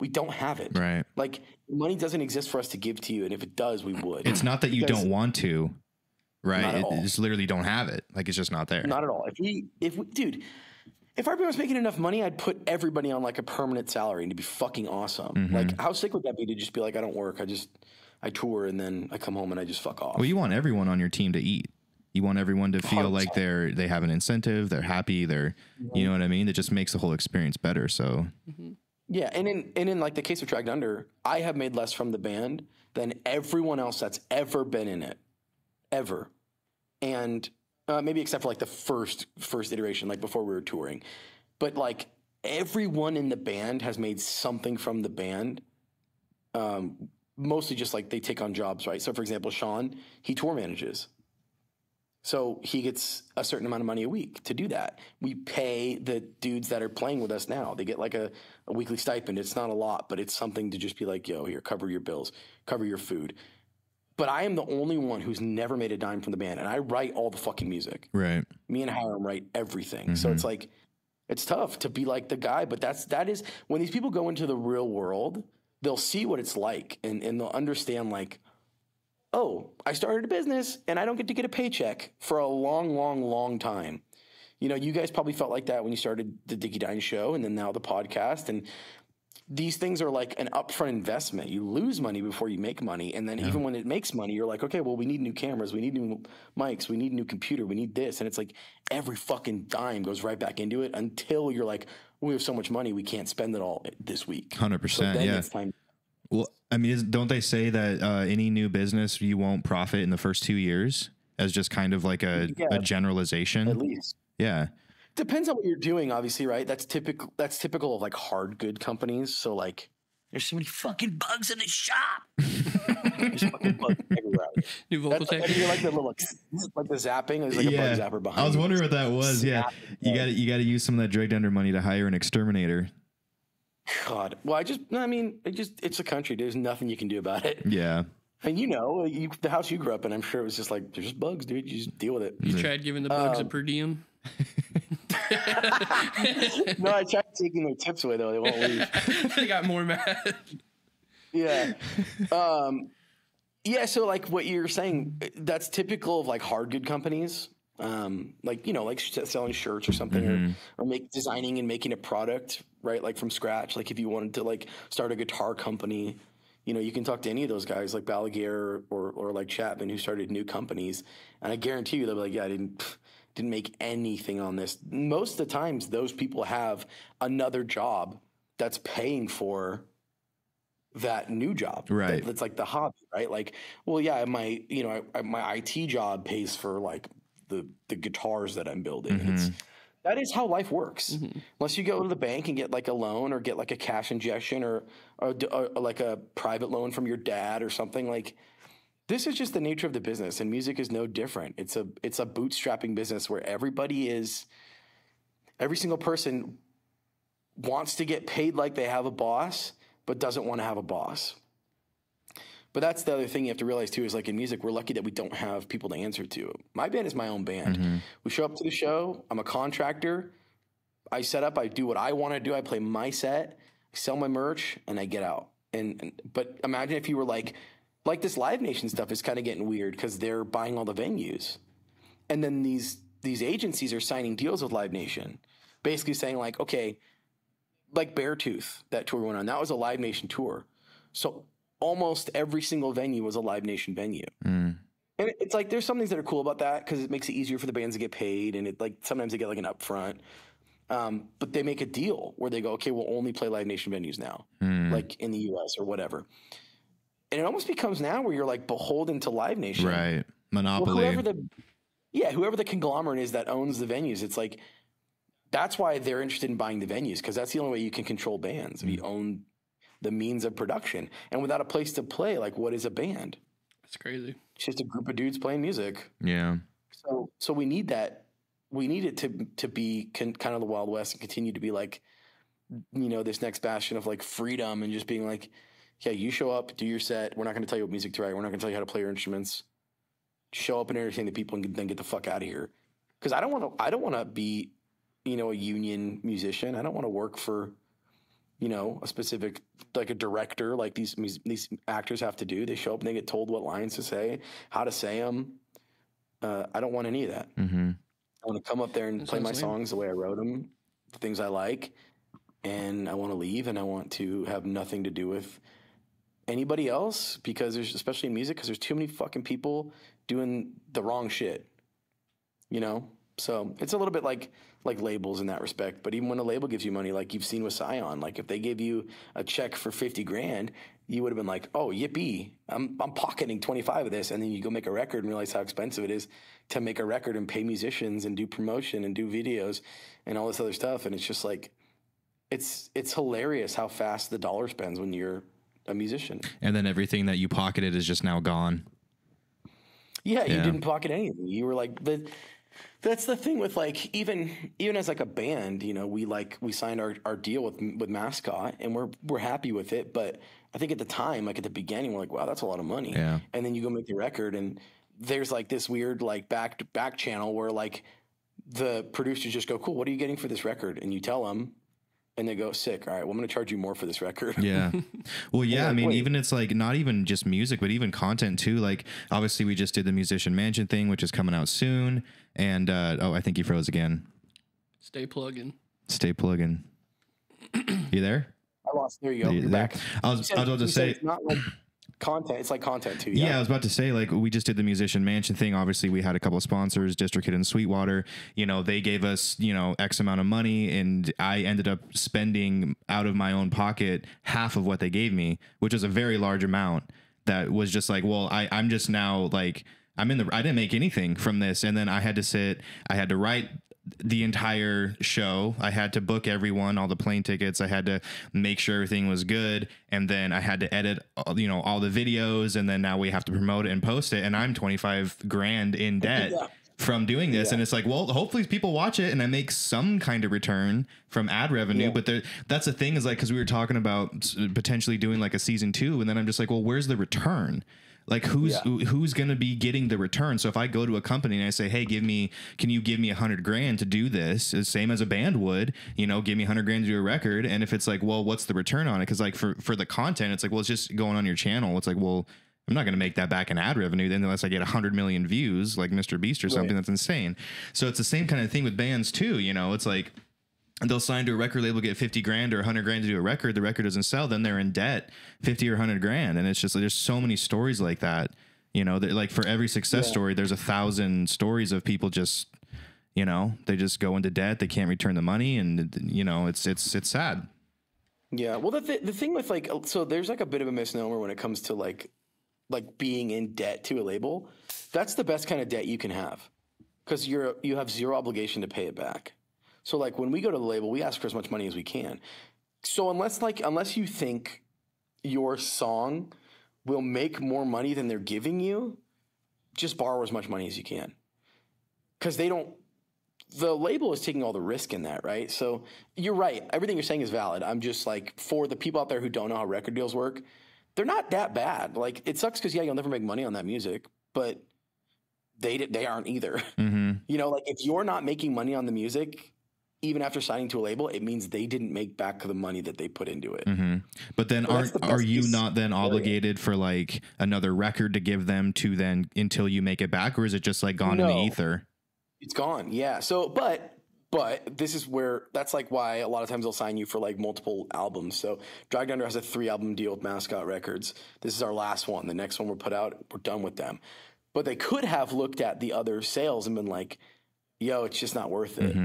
we don't have it. Right. Like money doesn't exist for us to give to you, and if it does, we would. It's not that you Because- don't want to, right? It, literally don't have it. Like it's just not there. Not at all. If we, if we, dude, if everyone was making enough money, I'd put everybody on like a permanent salary and it'd be fucking awesome. Mm-hmm. Like, how sick would that be to just be like, I don't work, I just, I tour and then I come home and I just fuck off. well, you want everyone on your team to eat. You want everyone to feel like 100%. they're they have an incentive, they're happy, they're you know what I mean? It just makes the whole experience better. So Yeah, and in and in like the case of Dragged Under, I have made less from the band than everyone else that's ever been in it, ever, and uh, maybe except for like the first first iteration, like before we were touring, but like everyone in the band has made something from the band. Um, mostly just like they take on jobs, right? So for example, Sean, he tour manages. So he gets a certain amount of money a week to do that. We pay the dudes that are playing with us now. They get like a, a weekly stipend. It's not a lot, but it's something to just be like, yo, here, cover your bills, cover your food. But I am the only one who's never made a dime from the band, and I write all the fucking music. right. Me and Hiram write everything. So mm-hmm. it's like it's tough to be like the guy, but that's that is when these people go into the real world, they'll see what it's like and, and they'll understand like, oh, I started a business and I don't get to get a paycheck for a long, long, long time. You know, you guys probably felt like that when you started the Dickey Dine show and then now the podcast. And these things are like an upfront investment. You lose money before you make money. And then even when it makes money, you're like, okay, well, we need new cameras. We need new mics. We need a new computer. We need this. And it's like every fucking dime goes right back into it until you're like, we have so much money, we can't spend it all this week. Hundred So percent. then Yeah. time. Well, I mean, don't they say that uh, any new business you won't profit in the first two years as just kind of like a, Yeah. a generalization? At least Yeah. depends on what you're doing, obviously, right? That's typical. That's typical of like hard good companies. So like, there's so many fucking bugs in the shop. <laughs> there's fucking bugs everywhere. New vocal That's tech. like, you like the little like the zapping. There's like a bug zapper behind. I was you. wondering what that was. Yeah, you it. got to you got to use some of that Dragged Under money to hire an exterminator. God. Well, I just, no, I mean, it just, it's a country. There's nothing you can do about it. Yeah, And you know, you, the house you grew up in, I'm sure it was just like, there's just bugs, dude. You just deal with it. You tried giving the bugs Um, a per diem. No, I tried taking their tips away though. They won't leave. <laughs> they got more mad. yeah. Um, yeah. So like what you're saying, that's typical of like hard good companies. Um, like, you know, like sh- selling shirts or something or, or make designing and making a product, right? Like from scratch. Like if you wanted to like start a guitar company, you know, you can talk to any of those guys like Balaguer or, or like Chapman who started new companies. And I guarantee you they'll be like, yeah, I didn't, pff, didn't make anything on this. Most of the times those people have another job that's paying for that new job. Right. That- that's like the hobby, right? Like, well, yeah, my, you know, I, my IT job pays for like the, the guitars that I'm building. And It's, that is how life works. Mm-hmm. Unless you go to the bank and get like a loan or get like a cash injection or, or, or like a private loan from your dad or something like this is just the nature of the business and music is no different. It's a it's a bootstrapping business where everybody is every single person wants to get paid like they have a boss but doesn't want to have a boss. But that's the other thing you have to realize too is like in music, we're lucky that we don't have people to answer to. My band is my own band. Mm-hmm. We show up to the show, I'm a contractor. I set up, I do what I want to do, I play my set, I sell my merch, and I get out. And, and but imagine if you were like like this Live Nation stuff is kind of getting weird because they're buying all the venues. And then these these agencies are signing deals with Live Nation, basically saying like, okay, like Beartooth, that tour went on, that was a Live Nation tour. So almost every single venue was a Live Nation venue. And it's like there's some things that are cool about that because it makes it easier for the bands to get paid, and it like sometimes they get like an upfront. Um, but they make a deal where they go, okay, we'll only play Live Nation venues now, like in the U.S. or whatever. And it almost becomes now where you're like beholden to Live Nation, right. well, Monopoly. whoever the yeah, whoever the conglomerate is that owns the venues, it's like that's why they're interested in buying the venues because that's the only way you can control bands if you mm. own the means of production. And without a place to play, like what is a band? That's crazy. It's just a group of dudes playing music. yeah. So so we need that. We need it to to be con, kind of the Wild West and continue to be like, you know, this next bastion of like freedom and just being like, yeah, you show up, do your set. We're not going to tell you what music to write. We're not going to tell you how to play your instruments. Show up and entertain the people and then get the fuck out of here. Because I don't want to. I don't want to be, you know, a union musician. I don't want to work for, you know, a specific like a director like these these actors have to do. They show up and they get told what lines to say, how to say them. Uh, I don't want any of that. hmm I want to come up there and play my lame. songs the way I wrote them, the things I like, and I want to leave and I want to have nothing to do with anybody else because there's especially in music because there's too many fucking people doing the wrong shit. You know? So it's a little bit like like labels in that respect. But even when a label gives you money, like you've seen with Scion, like if they gave you a check for fifty grand, you would have been like, "Oh, yippee! I'm I'm pocketing twenty five of this," and then you go make a record and realize how expensive it is to make a record and pay musicians and do promotion and do videos and all this other stuff. And it's just like, it's it's hilarious how fast the dollar spends when you're a musician. And then everything that you pocketed is just now gone. Yeah, you didn't pocket anything. You were like the. That's the thing with like even even as like a band, you know, we like we signed our, our deal with with Mascot and we're we're happy with it. But I think at the time, like at the beginning, we're like, wow, that's a lot of money. Yeah. And then you go make the record, and there's like this weird like back back channel where like the producers just go, cool, what are you getting for this record? And you tell them, and they go, sick. All right, well, I'm going to charge you more for this record. Yeah. <laughs> Well, yeah. I mean, wait. even it's like not even just music, but even content too. Like, obviously, we just did the Musician Mansion thing, which is coming out soon. And uh, oh, I think you froze again. Stay plugging. Stay plugging. you there? I lost. There you go. You You're there? back. I was, I was about to say, it's not like content. It's like content too. Yeah. I was about to say, like, we just did the Musician Mansion thing. Obviously, we had a couple of sponsors, DistroKid and Sweetwater. You know, they gave us, you know, X amount of money, and I ended up spending out of my own pocket half of what they gave me, which was a very large amount. That was just like, well, I, I'm just now like, I'm in the, I didn't make anything from this. And then I had to sit, I had to write the entire show. I had to book everyone, all the plane tickets. I had to make sure everything was good, and then I had to edit, all, you know, all the videos, and then now we have to promote it and post it. And I'm 25 grand in debt. Yeah. From doing this, Yeah. and it's like, well, hopefully people watch it, and I make some kind of return from ad revenue. Yeah. But there, that's the thing is like, because we were talking about potentially doing like a season two, and then I'm just like, well, where's the return? Like who's Yeah. who's going to be getting the return? So if I go to a company and I say, "Hey, give me, can you give me a hundred grand to do this?" The same as a band would, you know, give me a hundred grand to do a record. And if it's like, well, what's the return on it? Because like for for the content, it's like, well, it's just going on your channel. It's like, well, I'm not going to make that back in ad revenue then unless I get a hundred million views, like Mr. Beast or something. Right. That's insane. So it's the same kind of thing with bands too. You know, it's like they'll sign to a record label, get 50 grand or 100 grand to do a record. The record doesn't sell, then they're in debt 50 or 100 grand. And it's just like, there's so many stories like that. You know, like for every success Yeah. story, there's a thousand stories of people just, you know, they just go into debt, they can't return the money, and you know, it's it's it's sad. Yeah. Well, the th- the thing with like, uh, so there's like a bit of a misnomer when it comes to like, like being in debt to a label. That's the best kind of debt you can have, because you're you have zero obligation to pay it back. So like when we go to the label, we ask for as much money as we can. So unless like unless you think your song will make more money than they're giving you, just borrow as much money as you can. Because they don't the label is taking all the risk in that, right? So you're right. Everything you're saying is valid. I'm just like for the people out there who don't know how record deals work, they're not that bad. Like it sucks because yeah, you'll never make money on that music, but they they aren't either. Mm-hmm. <laughs> You know, like if you're not making money on the music, even after signing to a label, it means they didn't make back the money that they put into it. Mm-hmm. But then So aren't the are you not then obligated for like another record to give them to then until you make it back, or is it just like gone in the ether? It's gone. Yeah. So, but but this is where that's like why a lot of times they'll sign you for like multiple albums. So Dragged Under has a three album deal with Mascot Records. This is our last one. The next one we're put out, we're done with them. But they could have looked at the other sales and been like, "Yo, it's just not worth it.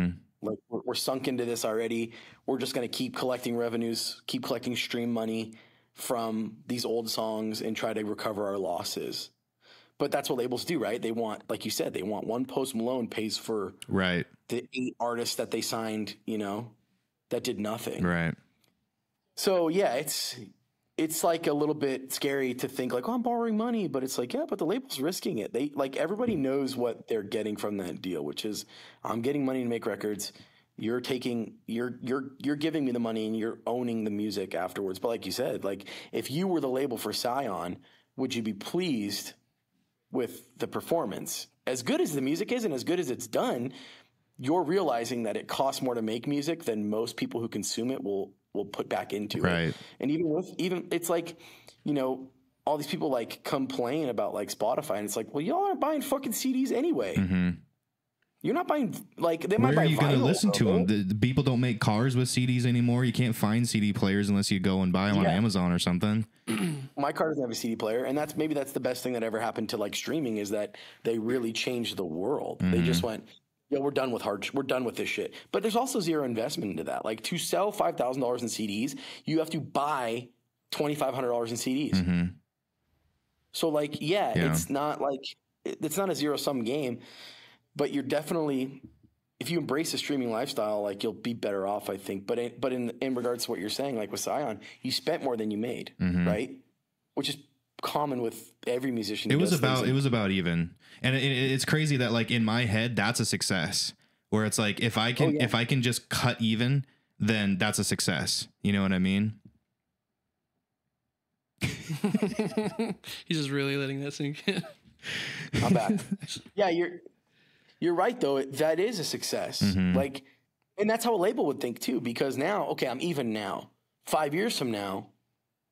Like we're, we're sunk into this already. We're just going to keep collecting revenues, keep collecting stream money from these old songs, and try to recover our losses." But that's what labels do, right? They want, like you said, they want one Post Malone pays for Right, the eight artists that they signed, you know, that did nothing. right. So yeah, it's it's like a little bit scary to think like, oh, I'm borrowing money, but it's like, yeah, but the label's risking it. They like everybody knows what they're getting from that deal, which is I'm getting money to make records. You're taking you're you're you're giving me the money and you're owning the music afterwards. But like you said, like if you were the label for Scion, would you be pleased with the performance? As good as the music is and as good as it's done, you're realizing that it costs more to make music than most people who consume it will will put back into Right. it. And even with even it's like, you know, all these people like complain about like Spotify, and it's like, well, y'all aren't buying fucking CDs anyway. You're not buying like they might Mm-hmm. Where buy are you going to listen to them? The, the people don't make cars with CDs anymore. You can't find CD players unless you go and buy them on Amazon or something. <clears throat> my car doesn't have a CD player, and that's maybe that's the best thing that ever happened to like streaming is that they really changed the world. They just went, yeah, we're done with hard, we're done with this shit. But there's also zero investment into that. Like to sell five thousand dollars in CDs, you have to buy twenty five hundred dollars in CDs. Mm-hmm. So like, yeah, Yeah. it's not like it's not a zero sum game, but you're definitely if you embrace the streaming lifestyle, like you'll be better off, I think. But in, but in in regards to what you're saying, like with Scion, you spent more than you made, mm-hmm. right? Which is common with every musician. It was about like- it was about even, and it, it- it's crazy that like in my head that's a success. Where it's like if I can Oh, yeah. if I can just cut even, then that's a success. You know what I mean? <laughs> He's just really letting that sink in. I'm back. yeah, you're you're right though. That is a success. Mm-hmm. Like, and that's how a label would think too. Because now, okay, I'm even now. Five years from now,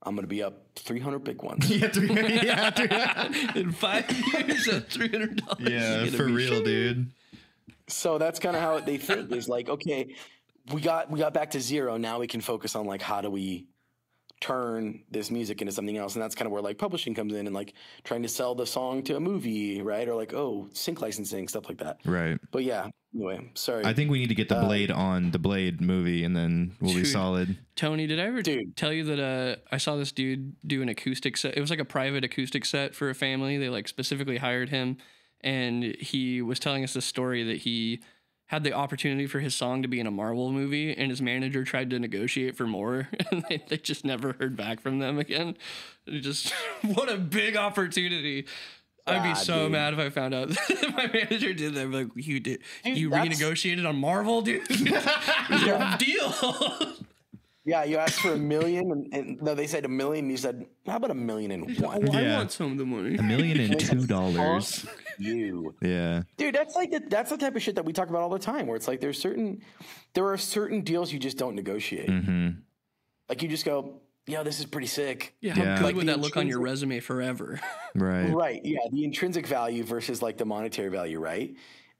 I'm gonna be up 300 big ones. <laughs> yeah, three- <laughs> yeah, three- <laughs> In five years at three hundred dollars. yeah, for real, dude. So that's kind of how they think is like, okay, we got we got back to zero. Now we can focus on like how do we turn this music into something else and that's kind of where like publishing comes in and like trying to sell the song to a movie right or like oh sync licensing stuff like that Right. but yeah anyway sorry I think we need to get the Blade on the Blade movie, and then we'll be solid. Tony, did I ever Dude. tell you that uh, I saw this dude do an acoustic set? It was like a private acoustic set for a family. They like specifically hired him, and he was telling us this story that he had the opportunity for his song to be in a Marvel movie, and his manager tried to negotiate for more, <laughs> and they, they just never heard back from them again. It just <laughs> what a big opportunity. I'd be Ah, so dude. mad if I found out <laughs> that my manager did that. Like, you did, Dude, you renegotiated on Marvel, dude. Your deal. Yeah you asked for a million and, and no they said a million and you said how about a million and one Well, I Yeah. want some of the money. A million and <laughs> two dollars. you Yeah. dude that's like the, that's the type of shit that we talk about all the time where it's like there's certain there are certain deals you just don't negotiate Mm-hmm. like you just go yo this is pretty sick Yeah, how Yeah. good Like would the that look on your resume forever? <laughs> Right. Right. Yeah. The intrinsic value versus like the monetary value, right?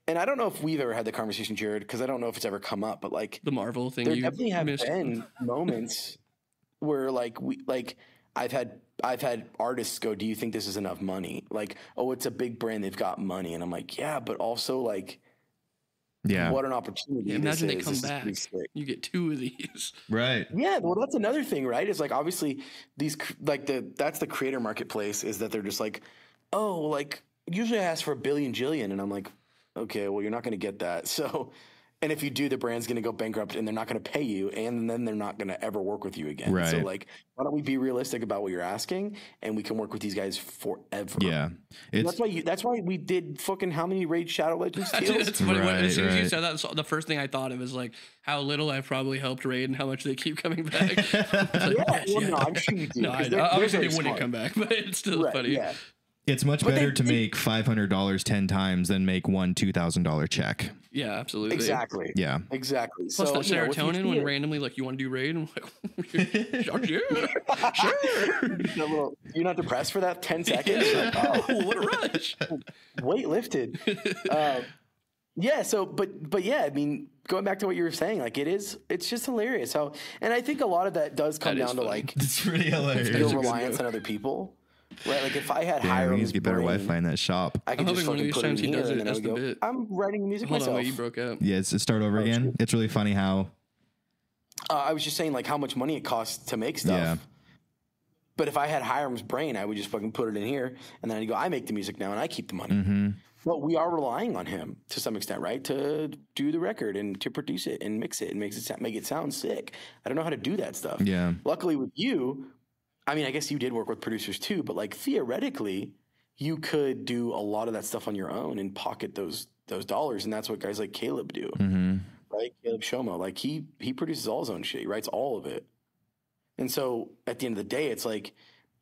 And I don't know if we've ever had the conversation, Jared, because I don't know if it's ever come up, but like The Marvel thing there you definitely have missed. been <laughs> moments where like we like I've had I've had artists go, Do you think this is enough money? Like, oh, it's a big brand, they've got money. And I'm like, Yeah, but also like Yeah. what an opportunity. Yeah, this imagine they is. come This back. You get two of these. <laughs> Right. Yeah, well, that's another thing, right? Is like obviously these like the that's the creator marketplace is that they're just like, oh, like usually I ask for a billion jillion, and I'm like, okay, well, you're not going to get that. <laughs> So, and if you do, the brand's going to go bankrupt, and they're not going to pay you, and then they're not going to ever work with you again. Right. So, like, why don't we be realistic about what you're asking, and we can work with these guys forever. Yeah. It's that's why you. That's why we did fucking how many Raid Shadow Legends <laughs> deals? it's funny. when, as soon as you said that, so the first thing I thought of is like how little I've probably helped Raid and how much they keep coming back. <laughs> Like, yeah, well, yeah. no, I'm sure you do. No, 'cause I they're- know. they're Obviously, they wouldn't smart. come back, but it's still Right, funny. Yeah. It's much But they- better to they- make five hundred dollars ten times than make one two thousand dollar check. Yeah, absolutely. Exactly. Yeah. Exactly. Plus so the you know, serotonin when it- randomly like you want to do raid, I'm like, <laughs> sure, yeah, <laughs> sure. a little- you're not depressed for that 10 <laughs> seconds? Like, oh, what a rush! weight lifted. Uh, yeah. So, but, but yeah, I mean, going back to what you were saying, like it is, it's just hilarious how, and I think a lot of that does come That is down to like It's pretty hilarious. your a reliance on other people, right? Like if I had Damn, higher we need to get better Wi-Fi in that shop. I could I'm just hoping one of fucking these put it times in he here does and it then I as would the go, bit. I'm writing music Hold on, myself. wait, you broke up. Yeah, it's, start over again. It's really funny how. Uh, I was just saying like how much money it costs to make stuff. Yeah. But if I had Hiram's brain, I would just fucking put it in here, and then I'd go, I make the music now, and I keep the money. Mm-hmm. But we are relying on him to some extent, right? To do the record and to produce it and mix it and makes it sa- make it sound sick. I don't know how to do that stuff. Yeah. Luckily with you, I mean, I guess you did work with producers too, but like theoretically, you could do a lot of that stuff on your own and pocket those those dollars, and that's what guys like Caleb do, Mm-hmm. right? Caleb Shomo, like he he produces all his own shit, he writes all of it, and so at the end of the day, it's like,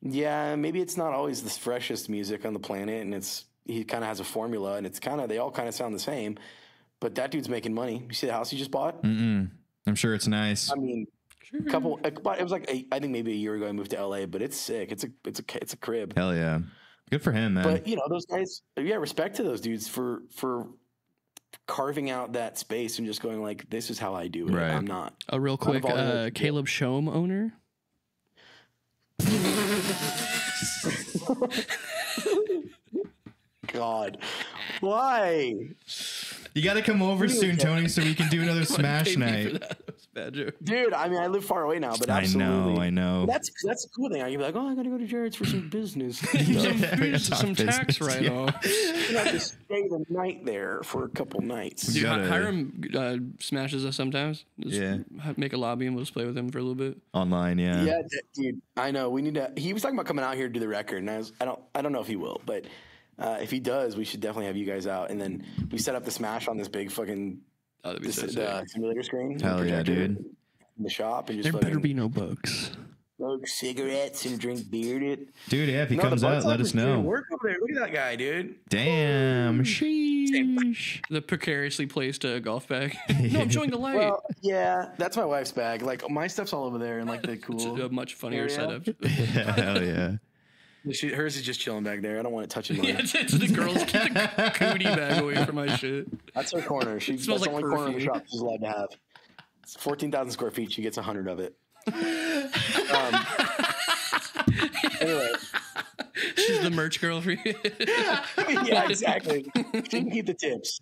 yeah, maybe it's not always the freshest music on the planet, and it's he kind of has a formula, and it's kind of they all kind of sound the same, but that dude's making money. You see the house he just bought? Mm-mm. I'm sure it's nice. I mean, <laughs> a couple. It was like a, I think maybe a year ago I moved to LA, but it's sick. It's a it's a it's a crib. Hell yeah. Good for him, man. But you know those guys. Yeah, respect to those dudes for for carving out that space and just going like, this is how I do it. Right. I'm not. A real quick, uh. Caleb Shomo owner. God, why? you got to come over soon, Tony, so we can do another <laughs> Smash Pay me for night. That. That was a bad joke. Dude, I mean, I live far away now, but absolutely, I absolutely. know, I know. That's that's a cool thing. I can be like, oh, I gotta go to Jared's for some business. <laughs> Some, Yeah, some talk tax business, write yeah. <laughs> off. I have to stay the night there for a couple nights. Dude, Hi- gotta- Hiram uh, smashes us sometimes. Just Yeah. Make a lobby and we'll just play with him for a little bit. Online, yeah. Yeah, d- dude. I know. We need to. He was talking about coming out here to do the record, and I was. I don't. I don't know if he will, but uh, if he does, we should definitely have you guys out. And then we set up the Smash on this big fucking Oh, that'd be this, so sick. the simulator screen. Hell yeah, dude. In the shop and just There fucking better be no bugs. smoke cigarettes and drink beer. Dude, Dude, yeah, if he No, the comes out, Bugs let us is doing know. Work over there. Look at that guy, dude. Damn. Sheesh. <laughs> <laughs> The precariously placed uh, golf bag. <laughs> no, I'm showing the light. Well, yeah, that's my wife's bag. Like my stuff's all over there, and like the it's cool. a much funnier area. setup. Yeah, hell yeah. She, hers is just chilling back there. I don't want it touching <laughs> mine. yeah, it's, it's the girls keep the cootie bag away from my <laughs> shit. That's her corner. She, that's smells the like only corner of the shop she's allowed to have. It's 14,000 square feet. She gets 100 of it. <laughs> um, anyway, She's the merch girl for you. <laughs> yeah, exactly. She can keep the tips.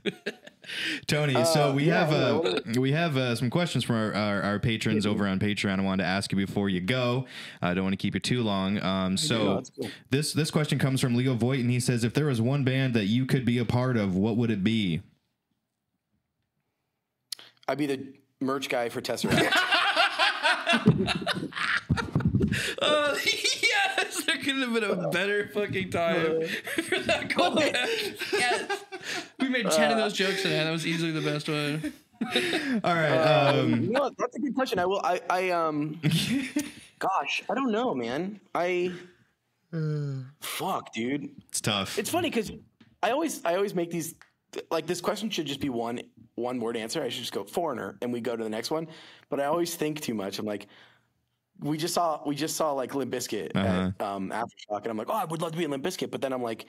Tony, so we yeah, have uh, we have uh, some questions from our, our, our patrons over on Patreon. I wanted to ask you before you go. I don't want to keep you too long. Um, so that's cool. this this question comes from Leo Voigt, and he says, "If there was one band that you could be a part of, what would it be?" I'd be the merch guy for Tesseract. <laughs> Uh, yes, there could have been a better fucking time <laughs> for that <laughs> callback. yes. We made 10 of those jokes today. That was easily the best one. <laughs> All right. Um, you know, that's a good question. I will. I. I um. gosh, I don't know, man. I. <sighs> Fuck, dude. it's tough. It's funny because I always I always make these like this question should just be one one word answer. I should just go foreigner and we go to the next one. But I always think too much. I'm like, we just saw we just saw like Limp Bizkit at um, Aftershock, and I'm like, oh, I would love to be in Limp Bizkit, but then I'm like.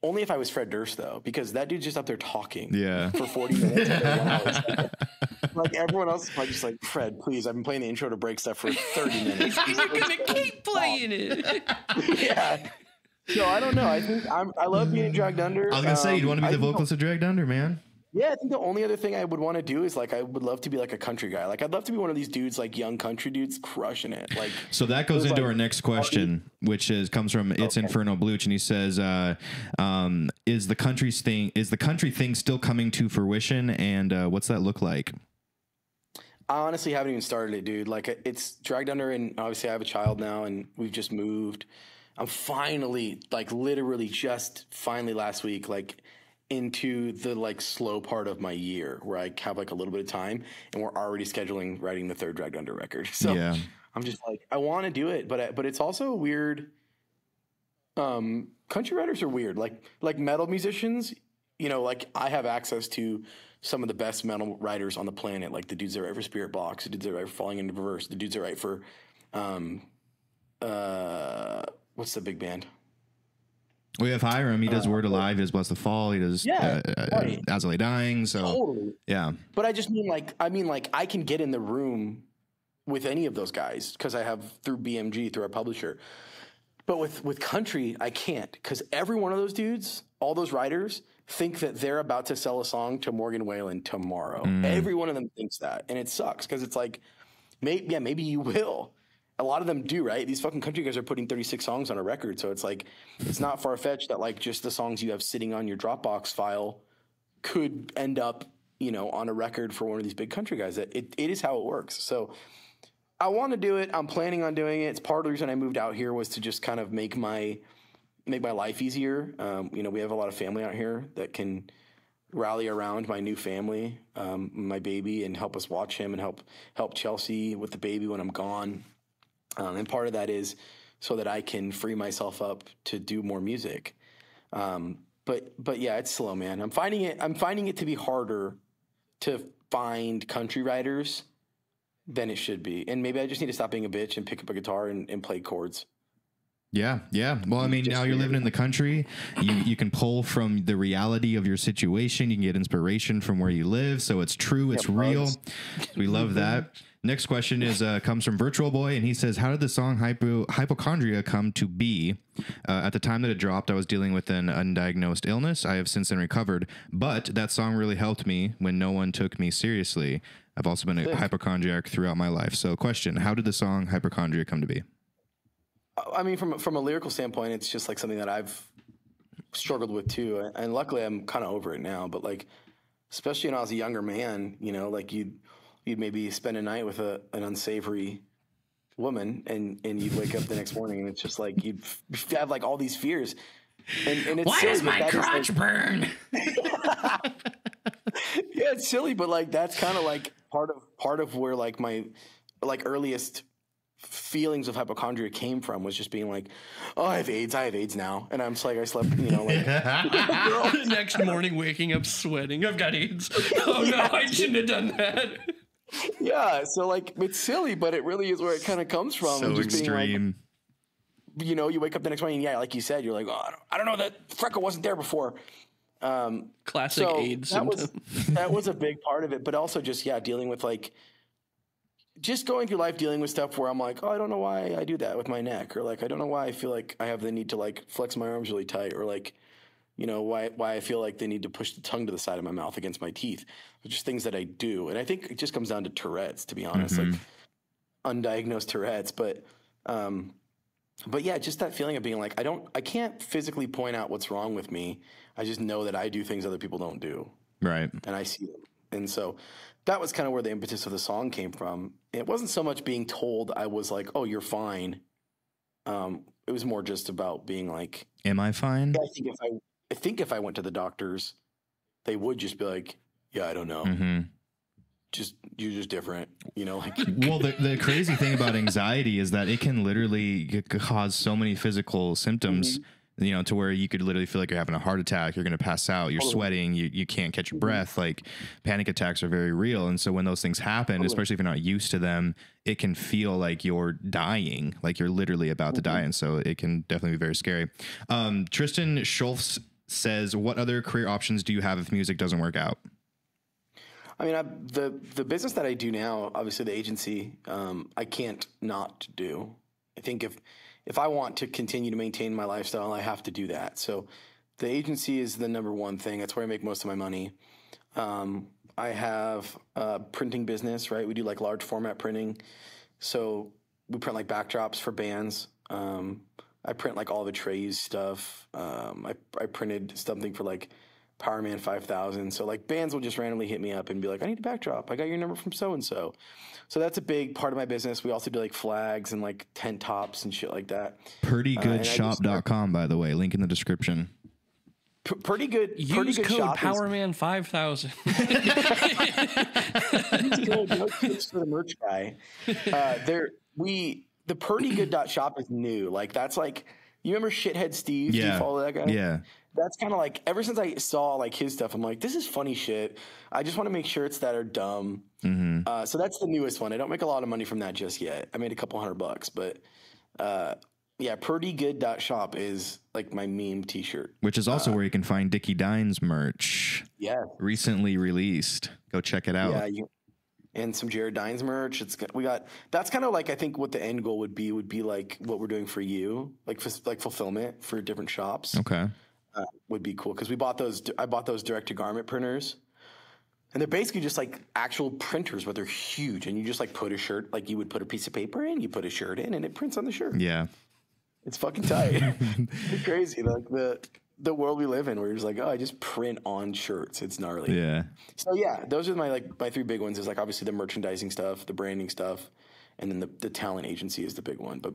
Only if I was Fred Durst though, because that dude's just up there talking Yeah. for 40 minutes. and then <laughs> one like everyone else is like, just like Fred, please. I've been playing the intro to break stuff for 30 <laughs> minutes. And you're going to keep playing it. <laughs> yeah. So I don't know. I think I'm, I love being dragged under. I was gonna say you'd Um, want to be I the think vocalist of Dragged Under, man. Yeah, I think the only other thing I would want to do is like I would love to be like a country guy. Like I'd love to be one of these dudes, like young country dudes, crushing it. Like So that goes into like- our next question, which is comes from it's Okay. Inferno Bluch, and he says, uh, um, "Is the country thing is the country thing still coming to fruition? And uh, what's that look like?" I honestly haven't even started it, dude. Like it's dragged under, and obviously I have a child now, and we've just moved. I'm finally, like, literally just finally last week, like into the like slow part of my year where I have like a little bit of time, and we're already scheduling writing the third dragged under record. <laughs> So Yeah. I'm just like, I want to do it, but I, but it's also weird. Um, country writers are weird. Like like metal musicians, you know, like I have access to some of the best metal writers on the planet, like the dudes that write for Spiritbox, the dudes that write for Falling into Reverse, the dudes that write for, um, uh, what's the big band? We have Hiram. He does Word Alive. He does Blessthefall. He does Uh, Yeah, uh, uh, right. As I Lay Dying. So Totally. yeah, But I just mean like I mean like I can get in the room with any of those guys because I have through BMG through our publisher. But with with country, I can't because every one of those dudes, all those writers, think that they're about to sell a song to Morgan Wallen tomorrow. Every one of them thinks that, and it sucks because it's like, maybe yeah, maybe you <laughs> will. A lot of them do, right? These fucking country guys are putting 36 songs on a record, so it's like it's not far fetched that like just the songs you have sitting on your Dropbox file could end up, you know, on a record for one of these big country guys. It, it, it is how it works. So I want to do it. I'm planning on doing it. It's part of the reason I moved out here was to just kind of make my make my life easier. Um, you know, we have a lot of family out here that can rally around my new family, um, my baby, and help us watch him and help help Chelsea with the baby when I'm gone. Um, and part of that is so that I can free myself up to do more music. Um, but but yeah, it's slow, man. I'm finding it. I'm finding it to be harder to find country writers than it should be. And maybe I just need to stop being a bitch and pick up a guitar and, and play chords. yeah, yeah. Well, I mean, Just now you're living in the country. You you can pull from the reality of your situation. You can get inspiration from where you live. So it's true. It's Yeah, real. We love that. <laughs> Next question is uh, comes from Virtual Boy, and he says, "How did the song Hypo, Hypochondria come to be? Uh, at the time that it dropped, I was dealing with an undiagnosed illness. I have since then recovered, but that song really helped me when no one took me seriously. I've also been a hypochondriac throughout my life. So, question: How did the song Hypochondria come to be? I mean, from from a lyrical standpoint, it's just like something that I've struggled with too, and luckily I'm kind of over it now. But like, especially when I was a younger man, you know, like you'd you'd maybe spend a night with a an unsavory woman, and and you'd wake up the next morning, and it's just like you'd f- have like all these fears. And, and it's silly, but that is, like- burn? <laughs> yeah, it's silly, but like that's kind of like part of part of where like my like earliest feelings of hypochondria came from was just being like, oh, I have AIDS, I have AIDS now, and I'm just like I slept, you know, like the <laughs> next morning, waking up sweating. I've got AIDS. <laughs> Oh no, I shouldn't have done that. Yeah. So like it's silly, but it really is where it kind of comes from. So and just being like, extreme. you know, you wake up the next morning, yeah, like you said, you're like, oh, I don't, I don't know that freckle wasn't there before. Um, Classic so AIDS that symptom. was that was a <laughs> big part of it, but also just yeah, dealing with like just going through life dealing with stuff where I'm like, oh, I don't know why I do that with my neck, or like I don't know why I feel like I have the need to like flex my arms really tight, or like, you know, why why I feel like they need to push the tongue to the side of my mouth against my teeth. They're just things that I do, and I think it just comes down to Tourette's, to be honest, like undiagnosed Tourette's, but. um but yeah, just that feeling of being like, I don't, I can't physically point out what's wrong with me. I just know that I do things other people don't do Right. and I see them. And so that was kind of where the impetus of the song came from. It wasn't so much being told I was like, "Oh, you're fine." Um, it was more just about being like, Am I fine? I think if I, I think if I went to the doctors, they would just be like, "Yeah, I don't know, hmm just you're just different," you know, like <laughs> Well, the, the crazy thing about anxiety is that it can literally cause so many physical symptoms, you know, to where you could literally feel like you're having a heart attack, you're going to pass out, you're sweating, you, you can't catch your breath. Like panic attacks are very real. And so when those things happen, especially if you're not used to them, it can feel like you're dying, like you're literally about to die. And so it can definitely be very scary. Um, Tristan Schultz says, What other career options do you have if music doesn't work out? I mean, I, the the business that I do now, obviously the agency, um, I can't not do. I think if if I want to continue to maintain my lifestyle, I have to do that. So the agency is the number one thing. That's where I make most of my money. Um, I have a printing business, right? We do like large format printing. So we print like backdrops for bands. Um, I print like all the trays stuff. Um, I, I printed something for like Powerman 5000. So like bands will just randomly hit me up and be like, I need a backdrop. I got your number from so and so. So that's a big part of my business. We also do like flags and like tent tops and shit like that. PrettyGoodShop.com, by the way, link in the description. P- pretty good. pretty Use good code shop is- Powerman five thousand. <laughs> <laughs> No tips for the merch guy. Uh, there, we the pretty good dot shop is new. Like that's like you remember shithead Steve? Yeah. Do you follow that guy? Yeah. That's kind of like ever since I saw like his stuff, I'm like, this is funny shit. I just want to make shirts that are dumb. Mm-hmm. Uh, so that's the newest one. I don't make a lot of money from that just yet. I made a couple hundred bucks, but uh, yeah, prettygood.shop is like my meme T-shirt. Which is also where you can find Dickey Dines merch, Yeah, recently released. Go check it out. yeah, you, and some Jared Dines merch. It's we got that's kind of like I think what the end goal would be would be like what we're doing for you, like like fulfillment for different shops. Okay. uh, would be cool because we bought those. I bought those direct to garment printers, and they're basically just like actual printers, but they're huge. And you just like put a shirt, like you would put a piece of paper in, you put a shirt in, and it prints on the shirt. Yeah. It's fucking tight. <laughs> it's crazy, like the the world we live in, where you're just like, oh, I just print on shirts. It's gnarly. Yeah. So yeah, those are my like my three big ones. Is like obviously the merchandising stuff, the branding stuff, and then the the talent agency is the big one. But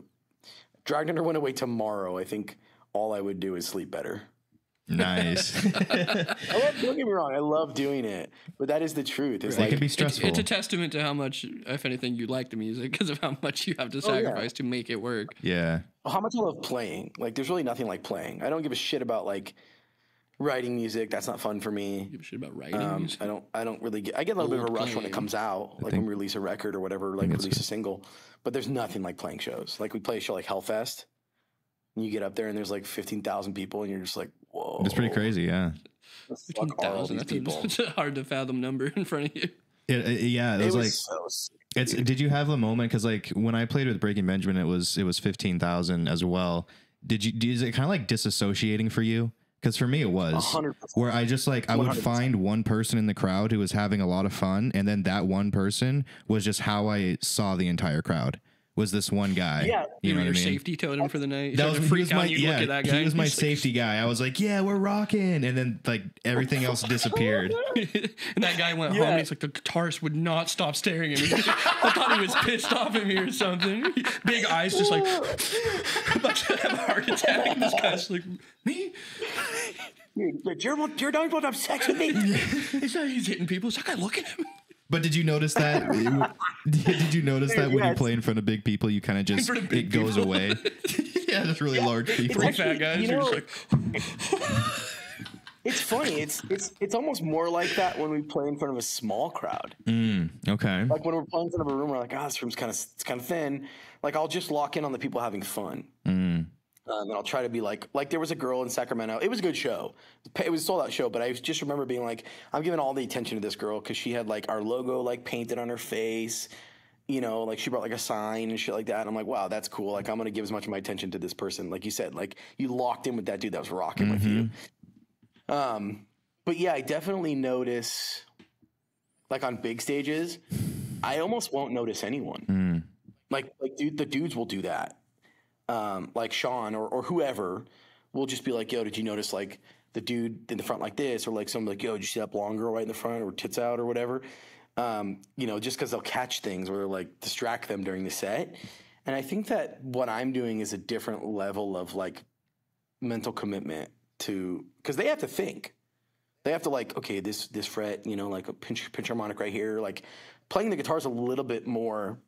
Dragged Under went away tomorrow. I think all I would do is sleep better. Nice. <laughs> I love, don't get me wrong, I love doing it, but that is the truth. It's it like can be It's, stressful. it's a testament to how much, if anything, you like the music because of how much you have to sacrifice to make it work. yeah. how much I love playing. Like, there's really nothing like playing. I don't give a shit about like writing music. That's not fun for me. Give a shit about writing. Um, music. I don't. I don't really get. I get a little bit of a Old rush when it comes out, like when we release a record or whatever, like release a single. But there's nothing like playing shows. Like we play a show like Hellfest, and you get up there and there's like fifteen thousand people, and you're just like, whoa, It's pretty crazy. Yeah. the Fuck are all 15,000, these That's a, people? it's a hard to fathom number in front of you. It, it- yeah. It It was, was like, so sick. It's. Did you have a moment? Because like when I played with Breaking Benjamin, it was it was fifteen thousand as well. Did you? Is it kind of like disassociating for you? Because for me, it was 100%. where I just like I would 100%. find one person in the crowd who was having a lot of fun, and then that one person was just how I saw the entire crowd. Was this one guy? Yeah. you You know were what I your mean. safety totem for the night. That was, to he freak was my and yeah. look at that guy. He was my he's like- safety guy. I was like, yeah, we're rocking, and then like everything else disappeared. <laughs> and that guy went home. Yeah. And he's like, the guitarist would not stop staring at me. <laughs> I thought he was pissed off at me or something. Big eyes, just like <laughs> about to have a heart attack. And this guy's like, me? Dude, you're you're not going to have sex with me. He's not. He's hitting people. Is that guy looking at me? But did you notice that? <laughs> <laughs> did you notice that when you play in front of big people, you kind of just it big goes people. away? <laughs> yeah, just really large people. Three fat guys. you are know- just like, It's funny. It's it's it's almost more like that when we play in front of a small crowd. Okay. Like when we're playing in front of a room, we're like, ah, this room's kind of it's kind of thin. Like I'll just lock in on the people having fun. Um, and I'll try to be like, like there was a girl in Sacramento. It was a good show. It was a sold out show, but I just remember being like, I'm giving all the attention to this girl because she had like our logo like painted on her face, you know, like she brought like a sign and shit like that. And I'm like, wow, that's cool. Like I'm gonna give as much of my attention to this person. Like you said, like you locked in with that dude that was rocking with you. Um, but yeah, I definitely notice, like on big stages, I almost won't notice anyone. Like, like dude, the dudes will do that. Um, like Sean or, or whoever will just be like, "Yo, did you notice like the dude in the front like this?" Or like someone like, "Yo, did you see that blonde girl right in the front or tits out or whatever?" Um, you know, just because they'll catch things or like distract them during the set. And I think that what I'm doing is a different level of like mental commitment to because they have to think. They have to like, okay, this this fret, you know, like a pinch pinch harmonic right here. Like playing the guitar is a little bit more,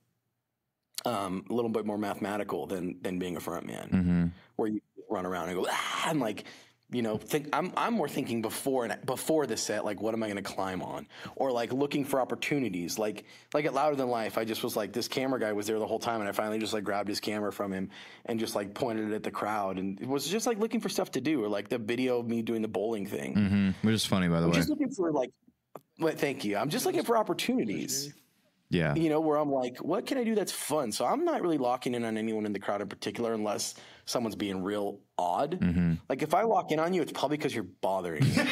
um, a little bit more mathematical than than being a front man, where you run around and go ah, and like, you know, think. I'm I'm more thinking before and before the set, like, what am I going to climb on, or like looking for opportunities. Like like at Louder Than Life, I just was like, this camera guy was there the whole time, and I finally just like grabbed his camera from him and just like pointed it at the crowd, and it was just like looking for stuff to do, or like the video of me doing the bowling thing. hmm Which is funny, by the I'm way. just looking for like, well, thank you. I'm just looking for opportunities, Yeah. you know, where I'm like, what can I do that's fun? So I'm not really locking in on anyone in the crowd in particular, unless someone's being real odd. Mm-hmm. Like if I lock in on you, it's probably because you're bothering me. <laughs>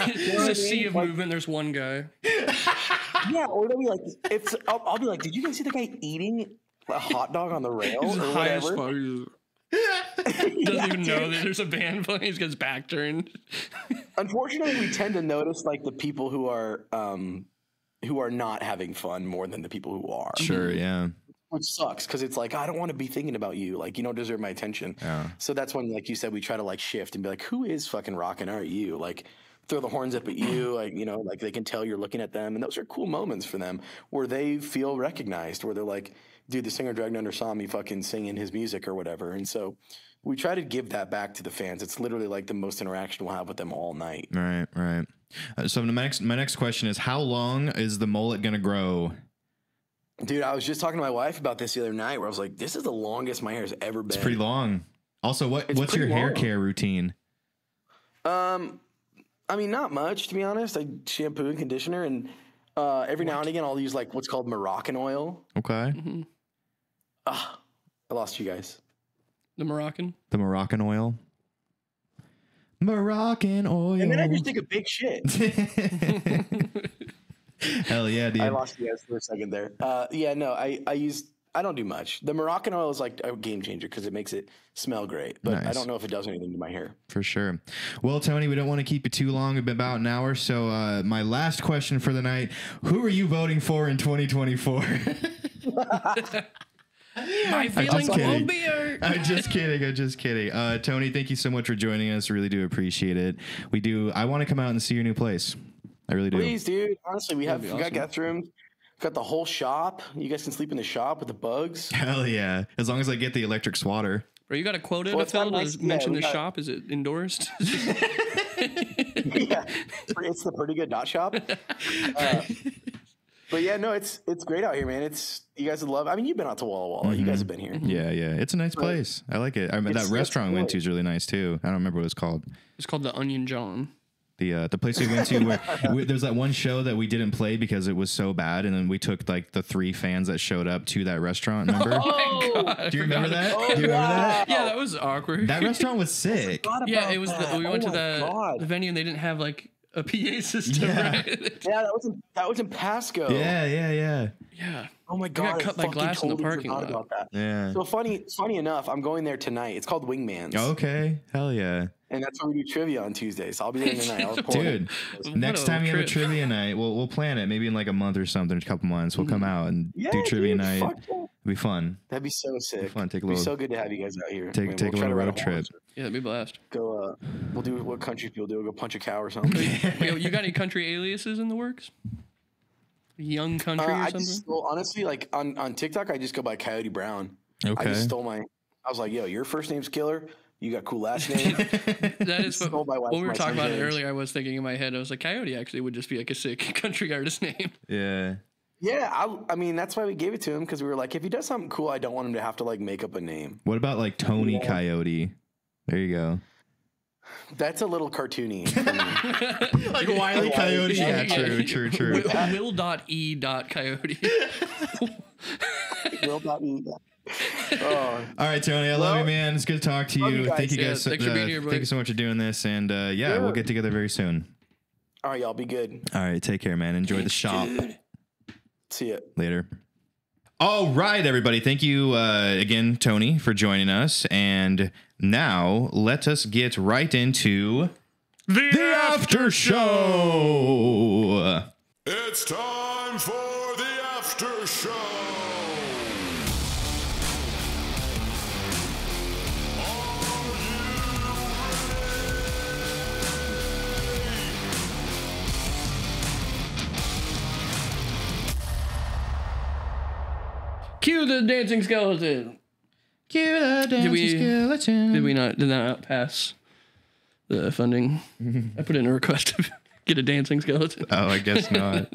It's a sea of movement. There's one guy. yeah, or they'll be like, if I'll, I'll be like, did you guys see the guy eating a hot dog on the rail He's or high as whatever? fuck. <laughs> He Doesn't even know that there's a band playing. He's got his back turned. Unfortunately, we tend to notice like the people who are um, who are not having fun more than the people who are. Sure. Mm-hmm. Yeah. which sucks because it's like I don't want to be thinking about you. Like you don't deserve my attention. Yeah. So that's when, like you said, we try to like shift and be like, who is fucking rocking? Are you like? Throw the horns up at you, <clears throat> like you know, like they can tell you're looking at them, and those are cool moments for them where they feel recognized, where they're like, "Dude, the singer Dragged Under saw me fucking singing his music or whatever." And so, we try to give that back to the fans. It's literally like the most interaction we'll have with them all night. Right. Right. Uh, so my next my next question is how long is the mullet gonna grow? Dude, I was just talking to my wife about this the other night, where I was like, "This is the longest my hair's ever been." It's pretty long. Also, what It's what's your pretty hair care routine? Um, I mean, not much to be honest. I shampoo and conditioner, and uh, every now and again I'll use like what's called Moroccan oil. Okay. I lost you guys. The Moroccan. The Moroccan oil. Moroccan oil. And then I just take a big shit. <laughs> Hell yeah, dude. I lost you guys for a second there. Uh, yeah, no, I I use I don't do much. The Moroccan oil is like a game changer because it makes it smell great, but I don't know if it does anything to my hair. For sure. Well, Tony, we don't want to keep you too long, about an hour. So, uh, my last question for the night Who are you voting for in 2024? <laughs> <laughs> <laughs> My feeling just kidding. won't be hurt. I'm just <laughs> kidding. I'm just kidding. Uh, Tony, thank you so much for joining us. Really do appreciate it. We do. I want to come out and see your new place. I really do. Please, dude. Honestly, we have be we got awesome. guest rooms. Got the whole shop. You guys can sleep in the shop with the bugs. <laughs> Hell yeah. As long as I get the electric swatter. Bro, you got a quota Well, to it's not fill nice- to yeah, mention the got- shop? Is it endorsed? yeah, it's the pretty good dot shop. Uh, but yeah, no, it's it's great out here, man. It's you guys would love. I mean, you've been out to Walla Walla. You guys have been here. Yeah, yeah. It's a nice place. I like it. I mean, that it's restaurant we went to is really nice too. I don't remember what it's called. it's called the Onion John. The uh, the place we went to where <laughs> we, there's that one show that we didn't play because it was so bad, and then we took like the three fans that showed up to that restaurant. Remember? <laughs> God, Do you remember that? Oh, Do you remember that? Yeah, that was awkward. That restaurant was sick. yeah, it was. The, we went to Oh my the, God. the venue and they didn't have like a PA system. Yeah. Right? Yeah, that was in, that was in Pasco. Yeah, yeah, yeah, yeah. Oh my god, I cut by fucking glass in the parking lot. about that. yeah. So funny, funny enough, I'm going there tonight. It's called Wingman's, Okay, hell yeah, and that's where we do trivia on Tuesdays. I'll be there tonight. I'll <laughs> dude. Next time you have a trivia night, we'll we'll plan it. Maybe in like a month or something, a couple months. We'll come out and Yeah, do trivia dude, night. Fuck yeah. It'll be fun. That'd be so sick. fun. Take a It'd be little- so good to have you guys out here. Take- Man, take a try to little ride road horse. trip. Yeah, that'd be blast. Go. Uh, we'll do what country people do. We'll go punch a cow or something. Yo, <laughs> you got any country aliases in the works? Young country Uh, or I something? just stole, honestly, like on, on TikTok, I just go by Coyote Brown. I Okay. just stole my. I was like, "Yo, your first name's Killer. You got cool last name." <laughs> <laughs> that is what, stole my wife when we were talking about it earlier. I was thinking in my head, I was like, Coyote actually would just be like a sick country artist name. Yeah. Yeah, I, I mean that's why we gave it to him because we were like, if he does something cool, I don't want him to have to like make up a name. What about like Tony Coyote? There you go. That's a little cartoony. <laughs> for me. like Wiley Coyote. Yeah, Yeah. true, true, true. Will, will dot e dot coyote. <laughs> Will dot e that. Oh, All right, Tony, I love Well, you, man. It's good to talk to you. you. Thank you Yeah, guys. thanks for being uh, here, thank you so much for doing this, and uh, yeah, we'll get together very soon. all right, y'all be good. All right, take care, man. Enjoy the shop. See ya. later. All right, everybody. Thank you uh, again, Tony, for joining us. And now let us get right into the after show. It's time for the after show. Cue the dancing skeleton. Cue the dancing we- skeleton. Did we not? Did that not pass the funding? <laughs> I put in a request to <laughs> get a dancing skeleton. Oh, I guess <laughs> not.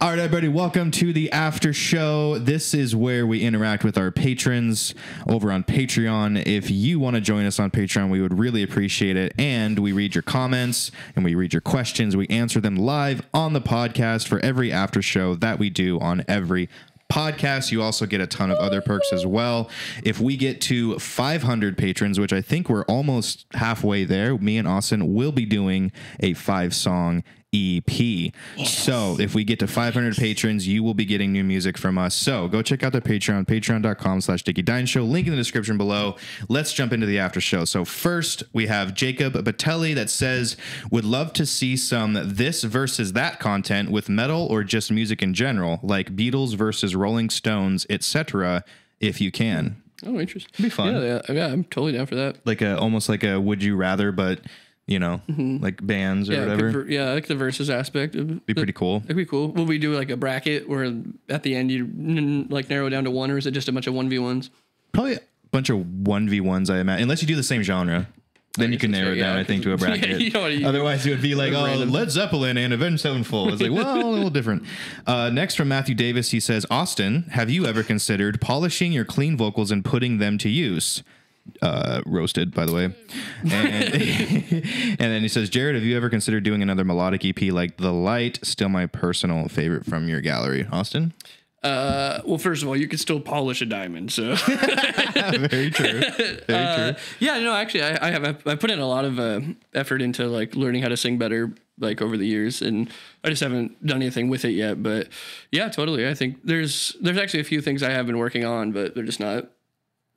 All right, everybody, welcome to the after show. This is where we interact with our patrons over on Patreon. If you want to join us on Patreon, we would really appreciate it. And we read your comments and we read your questions. We answer them live on the podcast for every after show that we do on every podcast. You also get a ton of other perks as well. If we get to 500 patrons, which I think we're almost halfway there, me and Austin will be doing a five song EP. So if we get to 500 patrons, you will be getting new music from us. So go check out the Patreon, patreon.com slash Dickey Dine Show. Link in the description below. Let's jump into the after show. So first we have Jacob Batelli that says, would love to see some this versus that content with metal or just music in general, like Beatles versus Rolling Stones, etc. if you can. Oh, interesting. be fun. Yeah, yeah, yeah, I'm totally down for that. Like a almost like a would you rather, but you know, like bands or Yeah, whatever. for- yeah, like the versus aspect. Of, be pretty cool. It'd be cool. Will we do like a bracket where at the end you like narrow down to one, or is it just a bunch of one v ones? Probably a bunch of one v ones. I imagine, unless you do the same genre, then you can narrow it fair, down. yeah, I think to a 'cause- <laughs> yeah, bracket. you don't Otherwise, it would be like, <laughs> oh. Led Zeppelin and Avenged Sevenfold. It's like, well, a little different. <laughs> Uh, next from Matthew Davis, he says, Austin, have you ever considered polishing your clean vocals and putting them to use? Uh, roasted, by the way. And, <laughs> and then he says, Jared, have you ever considered doing another melodic EP like The Light? Still my personal favorite from your gallery. Austin? Uh, well, first of all, you can still polish a diamond, so <laughs> Very true. <laughs> Very true. yeah. No, actually, I, I have I put in a lot of uh, effort into like learning how to sing better, like over the years, and I just haven't done anything with it yet. But yeah, totally. I think there's there's actually a few things I have been working on, but they're just not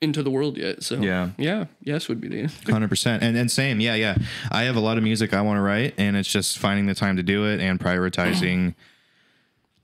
into the world yet. So Yeah. yeah, yes would be the answer. <laughs> Hundred percent, and and same, yeah, yeah. I have a lot of music I want to write, and it's just finding the time to do it and prioritizing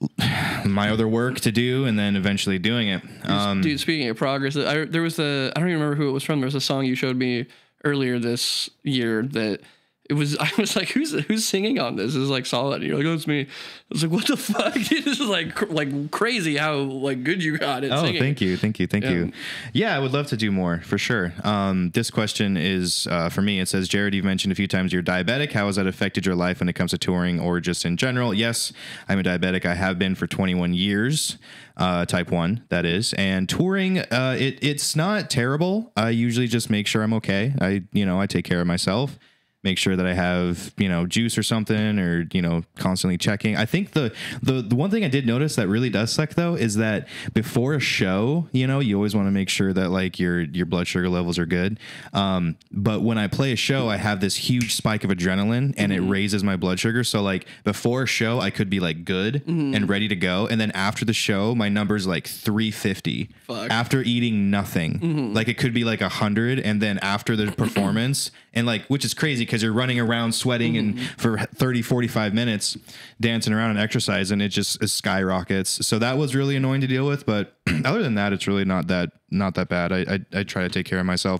<sighs> my other work to do, and then eventually doing it. Um, Dude, speaking of progress, I, there was a I don't even remember who it was from. There was a song you showed me earlier this year that it was. <laughs> I was like, who's who's singing on this? Is like solid. And you're like, oh, it's me. I was like, what the <laughs> fuck? <laughs> this is like cr- like crazy how like good you got it. Oh, singing. thank you, thank you, thank you. Yeah, I would love to do more for sure. Um, this question is uh, for me. It says, Jared, you've mentioned a few times you're diabetic. How has that affected your life when it comes to touring or just in general? Yes, I'm a diabetic. I have been for 21 years. Uh, type one, that is, and touring. Uh, it it's not terrible. I usually just make sure I'm okay. I you know I take care of myself make sure that I have, you know, juice or something or, you know, constantly checking. I think the, the the one thing I did notice that really does suck though is that before a show, you know, you always want to make sure that like your your blood sugar levels are good. Um, but when I play a show, I have this huge spike of adrenaline and it mm-hmm. raises my blood sugar. So like before a show, I could be like good mm-hmm. and ready to go. And then after the show, my number's like 350 Fuck. after eating nothing. Mm-hmm. Like it could be like a hundred, and then after the performance, and like which is crazy because you're running around sweating and for 30, 45 minutes dancing around and exercising, and it just it skyrockets. So that was really annoying to deal with. But <clears throat> other than that, it's really not that not that bad. I I, I try to take care of myself.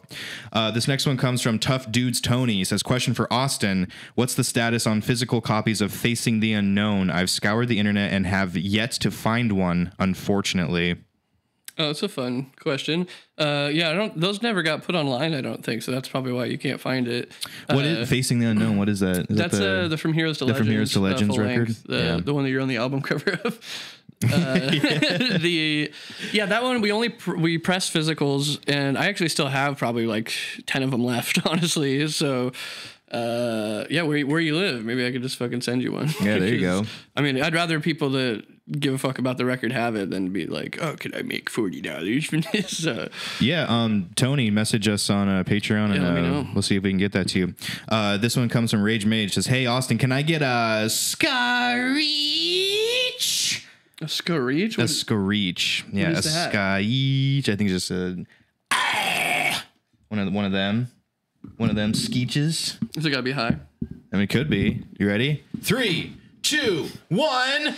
Uh, this next one comes from Tough Dudes Tony. He says, "Question for Austin: What's the status on physical copies of Facing the Unknown? I've scoured the internet and have yet to find one, unfortunately." Oh, it's a fun question. Uh, yeah, I don't. Those never got put online. I don't think so. That's probably why you can't find it. What Uh, is Facing the Unknown? What is that? Is that That's uh, the From Heroes to the Legends. From Heroes to uh, Legends full record? length, the, Yeah. the one that you're on the album <laughs> cover of. Uh, <laughs> the yeah, that one we only pr- we press physicals, and I actually still have probably like ten of them left, <laughs> honestly. So. Uh, yeah, where where you live? Maybe I could just fucking send you one. Yeah, there you go. I mean, I'd rather people that give a fuck about the record have it than be like, oh, could I make forty dollars from this? <laughs> Uh, Yeah, um, Tony, message us on uh, Patreon, and Yeah, me uh, we'll see if we can get that to you. Uh, this one comes from Rage Mage. Says, "Hey Austin, can I get a screech? a screech. A screech? Yeah, a screech. I think it's just a one of one of them, one of them skeeches. Is it gotta be high? I mean, it could be. You ready? Three, two, one.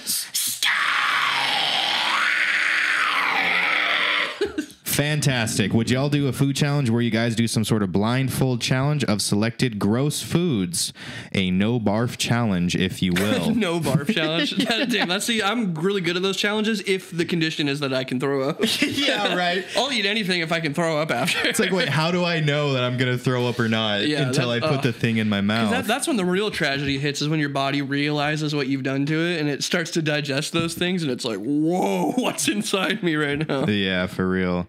Fantastic. Would y'all do a food challenge where you guys do some sort of blindfold challenge of selected gross foods? A no barf challenge, if you <laughs> will. No barf challenge. <laughs> God damn, that's the. I'm really good at those challenges if the condition is that I can throw up. <laughs> yeah, right. I'll eat anything if I can throw up after. It's like, wait, how do I know that I'm going to throw up or not Yeah, until I put uh, the thing in my mouth? That, that's when the real tragedy hits is when your body realizes what you've done to it and it starts to digest those things and it's like, whoa, what's inside me right now? Yeah, for real.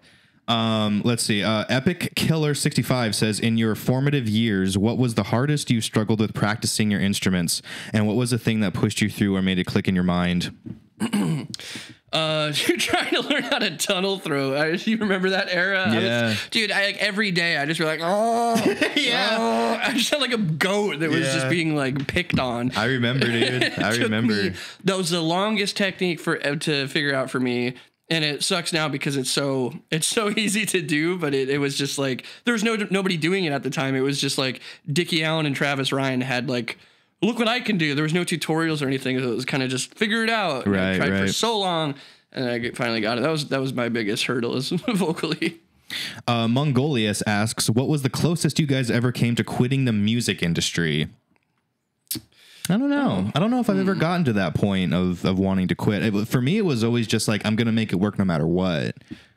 Um, let's see. Uh, Epic Killer 65 says, In your formative years, what was the hardest you struggled with practicing your instruments? And what was the thing that pushed you through or made it click in your mind? <clears throat> Uh, <laughs> you're trying to learn how to tunnel throat. I, you remember that era? I was- Yeah. dude, I, like, every day I just be like, oh, <laughs> yeah. I just felt like a goat that was Yeah. just being like picked on. I remember, dude. <laughs> I remember. me- that was the longest technique for uh, to figure out for me and it sucks now because it's so it's so <laughs> easy to do but it, it was just like there was no nobody doing it at the time. It was just like dickie allen and travis ryan had like look what i can do. There was no tutorials or anything. It was kind of just figure it out. And I Right, tried for so long and i finally got it. That was that was my biggest hurdle is <laughs> vocally. Uh, Mongolius asks, What was the closest you guys ever came to quitting the music industry? I don't know. Oh. I don't know if I've ever hmm. gotten to that point of, of wanting to quit. It, for me, it was always just like, I'm going to make it work no matter what.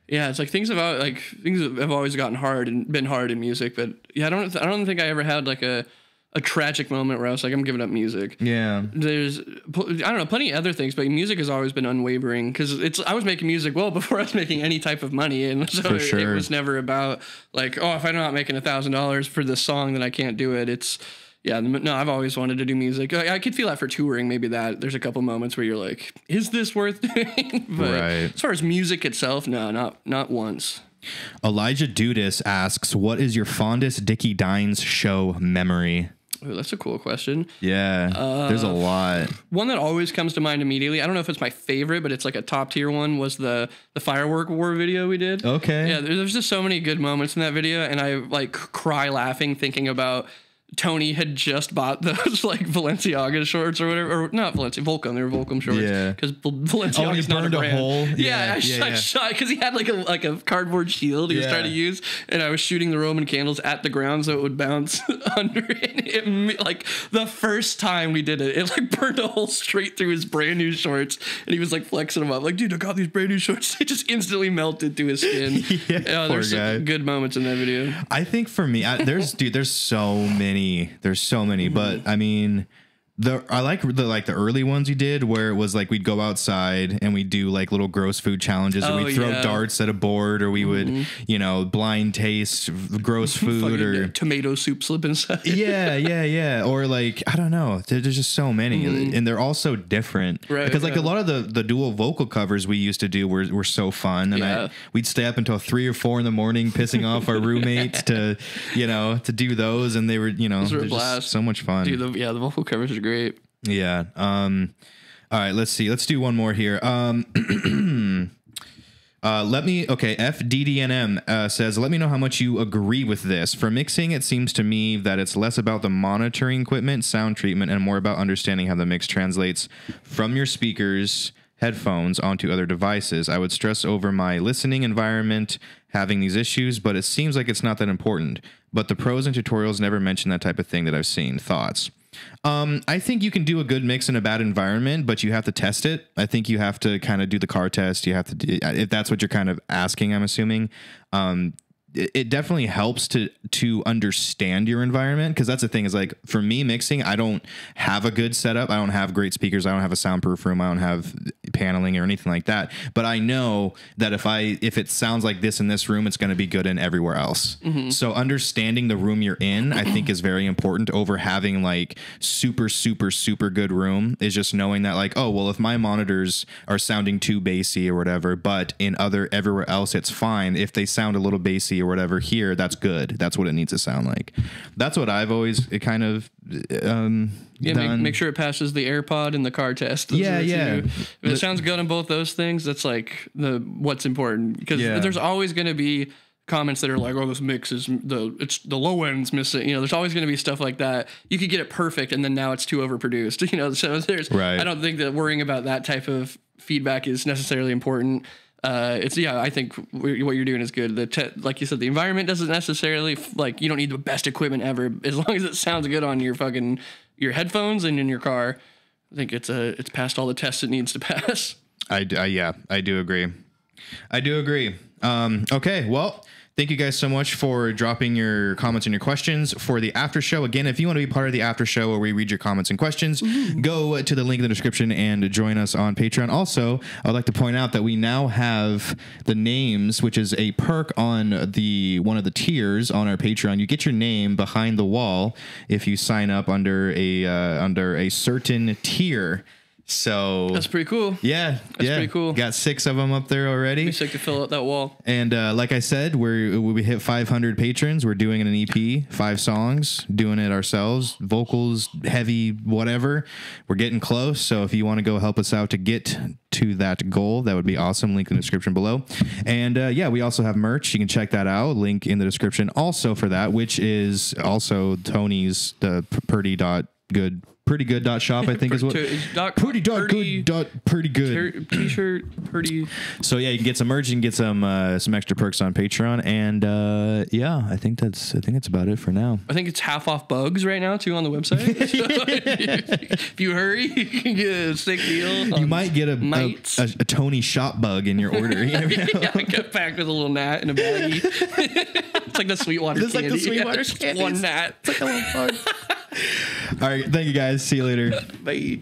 Yeah, it's like things have al- like things have always gotten hard and been hard in music, but yeah, I don't I don't think I ever had like a a tragic moment where I was like I'm giving up music. Yeah. There's pl- I don't know plenty of other things, but music has always been unwavering because it's I was making music well <laughs> before I was making any type of money, and so For it, sure. it was never about like oh if I'm not making a thousand dollars for this song then I can't do it. It's yeah, no, I've always wanted to do music. I, I could feel that for touring, maybe that. There's a couple moments where you're like, is this worth <laughs> doing? but Right. as far as music itself, no, not not once. Elijah Dudas asks, What is your fondest Dickey Dines show memory? Ooh, that's a cool question. Yeah. there's a uh, lot. One that always comes to mind immediately. I don't know if it's my favorite, but it's like a top tier one. Was the the firework war video we did? Okay. Yeah, there- there's just so many good moments in that video, and I like cry laughing thinking about Tony had just bought <laughs> those like Balenciaga shorts or whatever, or not Valencia Volcom. They were Volcom shorts. Yeah. because Balenciaga Oh, and he not a burned a brand. hole? Yeah, Yeah, I, yeah, I yeah. shot because he had like a like a cardboard shield he was trying to use, and I was shooting the Roman candles at the ground so it would bounce <laughs> under it. it. Like the first time we did it, it like burned a hole straight through his brand new shorts, and he was like flexing them up, like, "Dude, I got these brand new shorts." <laughs> They just instantly melted through his skin. Yeah, poor there's some guy. good moments in that video. I think for me, I, there's dude, there's so many, there's so many, but mm-hmm. I mean, the I like the like the early ones you did where it was like we'd go outside and we'd do like little gross food challenges, or Oh, we'd throw yeah. darts at a board, or we would you know blind taste gross <laughs> food, or tomato soup slip inside. yeah, yeah, yeah. Or like I don't know. There's just so many, and they're all so different. Mm-hmm. Right, Because like yeah. a lot of the the dual vocal covers we used to do were were so fun, and Yeah. I we'd stay up until three or four in the morning, pissing off our <laughs> roommates to you know to do those, and they were you know were just so much fun. Dude, the, yeah, the vocal covers are great. Yeah. Um. All right. Let's see. Let's do one more here. Um. <clears throat> Uh, let me okay. FDDNM uh, says, "Let me know how much you agree with this. For mixing, it seems to me that it's less about the monitoring equipment, sound treatment, and more about understanding how the mix translates from your speakers, headphones onto other devices. I would stress over my listening environment having these issues, but it seems like it's not that important. But the pros and tutorials never mention that type of thing that I've seen. Thoughts." Um, I think you can do a good mix in a bad environment, but you have to test it. I think you have to kind of do the car test. You have to, do, if that's what you're kind of asking. I'm assuming. Um, it, it definitely helps to to understand your environment because that's the thing is like for me mixing, I don't have a good setup. I don't have great speakers. I don't have a soundproof room. I don't have paneling or anything like that. But I know that if I if it sounds like this in this room, it's going to be good in everywhere else. Mm-hmm. So understanding the room you're in, I think, is very important over having like super super super good room. Is just knowing that like oh well, if my monitors are sounding too bassy or whatever, but in other everywhere else it's fine. If they sound a little bassy or whatever here, that's good. That's what it needs to sound like. That's what I've always uh, kind of um, Yeah, make, make sure it passes the AirPod and the car test. Yeah, are the two. yeah. If it sounds good on both those things, that's like the what's important because Yeah. there's always going to be comments that are like, "Oh, this mix is the it's the low end's missing." You know, there's always going to be stuff like that. You could get it perfect, and then now it's too overproduced. <laughs> You know, so there's. Right. I don't think that worrying about that type of feedback is necessarily important. Uh, it's yeah, I think what you're doing is good. The te- like you said, the environment doesn't necessarily like you don't need the best equipment ever as long as it sounds good on your fucking your headphones and in your car. I think it's a it's passed all the tests it needs to <laughs> pass. I, I- yeah, I do agree. I do agree. Um, okay, well, thank you guys so much for dropping your comments and your questions for the after show. Again, if you want to be part of the after show where we read your comments and questions, go to the link in the description and join us on Patreon. Also, I'd like to point out that we now have the names, which is a perk on the one of the tiers on our Patreon. You get your name behind the wall if you sign up under a uh, under a certain tier. So That's pretty cool. yeah, yeah. pretty cool. Got six of them up there already. Be sick to fill out that wall. And uh, like I said, we're we hit 500 patrons. We're doing an EP, five songs, doing it ourselves, vocals, heavy, whatever. We're getting close. So if you want to go help us out to get to that goal, that would be awesome. Link in the description below. And uh, yeah, we also have merch. You can check that out. Link in the description also for that, which is also Tony's the purdy dot good pretty good dot shop. I think is what. Is dot- Pretty dot Purdy- good dot pretty good. T- T-shirt, pretty. So yeah, you can get some merch, you can get some uh, some extra perks on Patreon, and uh, yeah, I think that's I think that's about it for now. I think it's half off bugs right now too on the website. <laughs> So <laughs> if you hurry, <laughs> you can get a sick deal. You might get a a, a, a Tony shop bug in your order. You never know. yeah, get packed with a little gnat in a baggie. It's like the Sweetwater It's like candy. the Sweetwater Yeah, just candies. One gnat. <laughs> All right, thank you guys. See you later. Bye.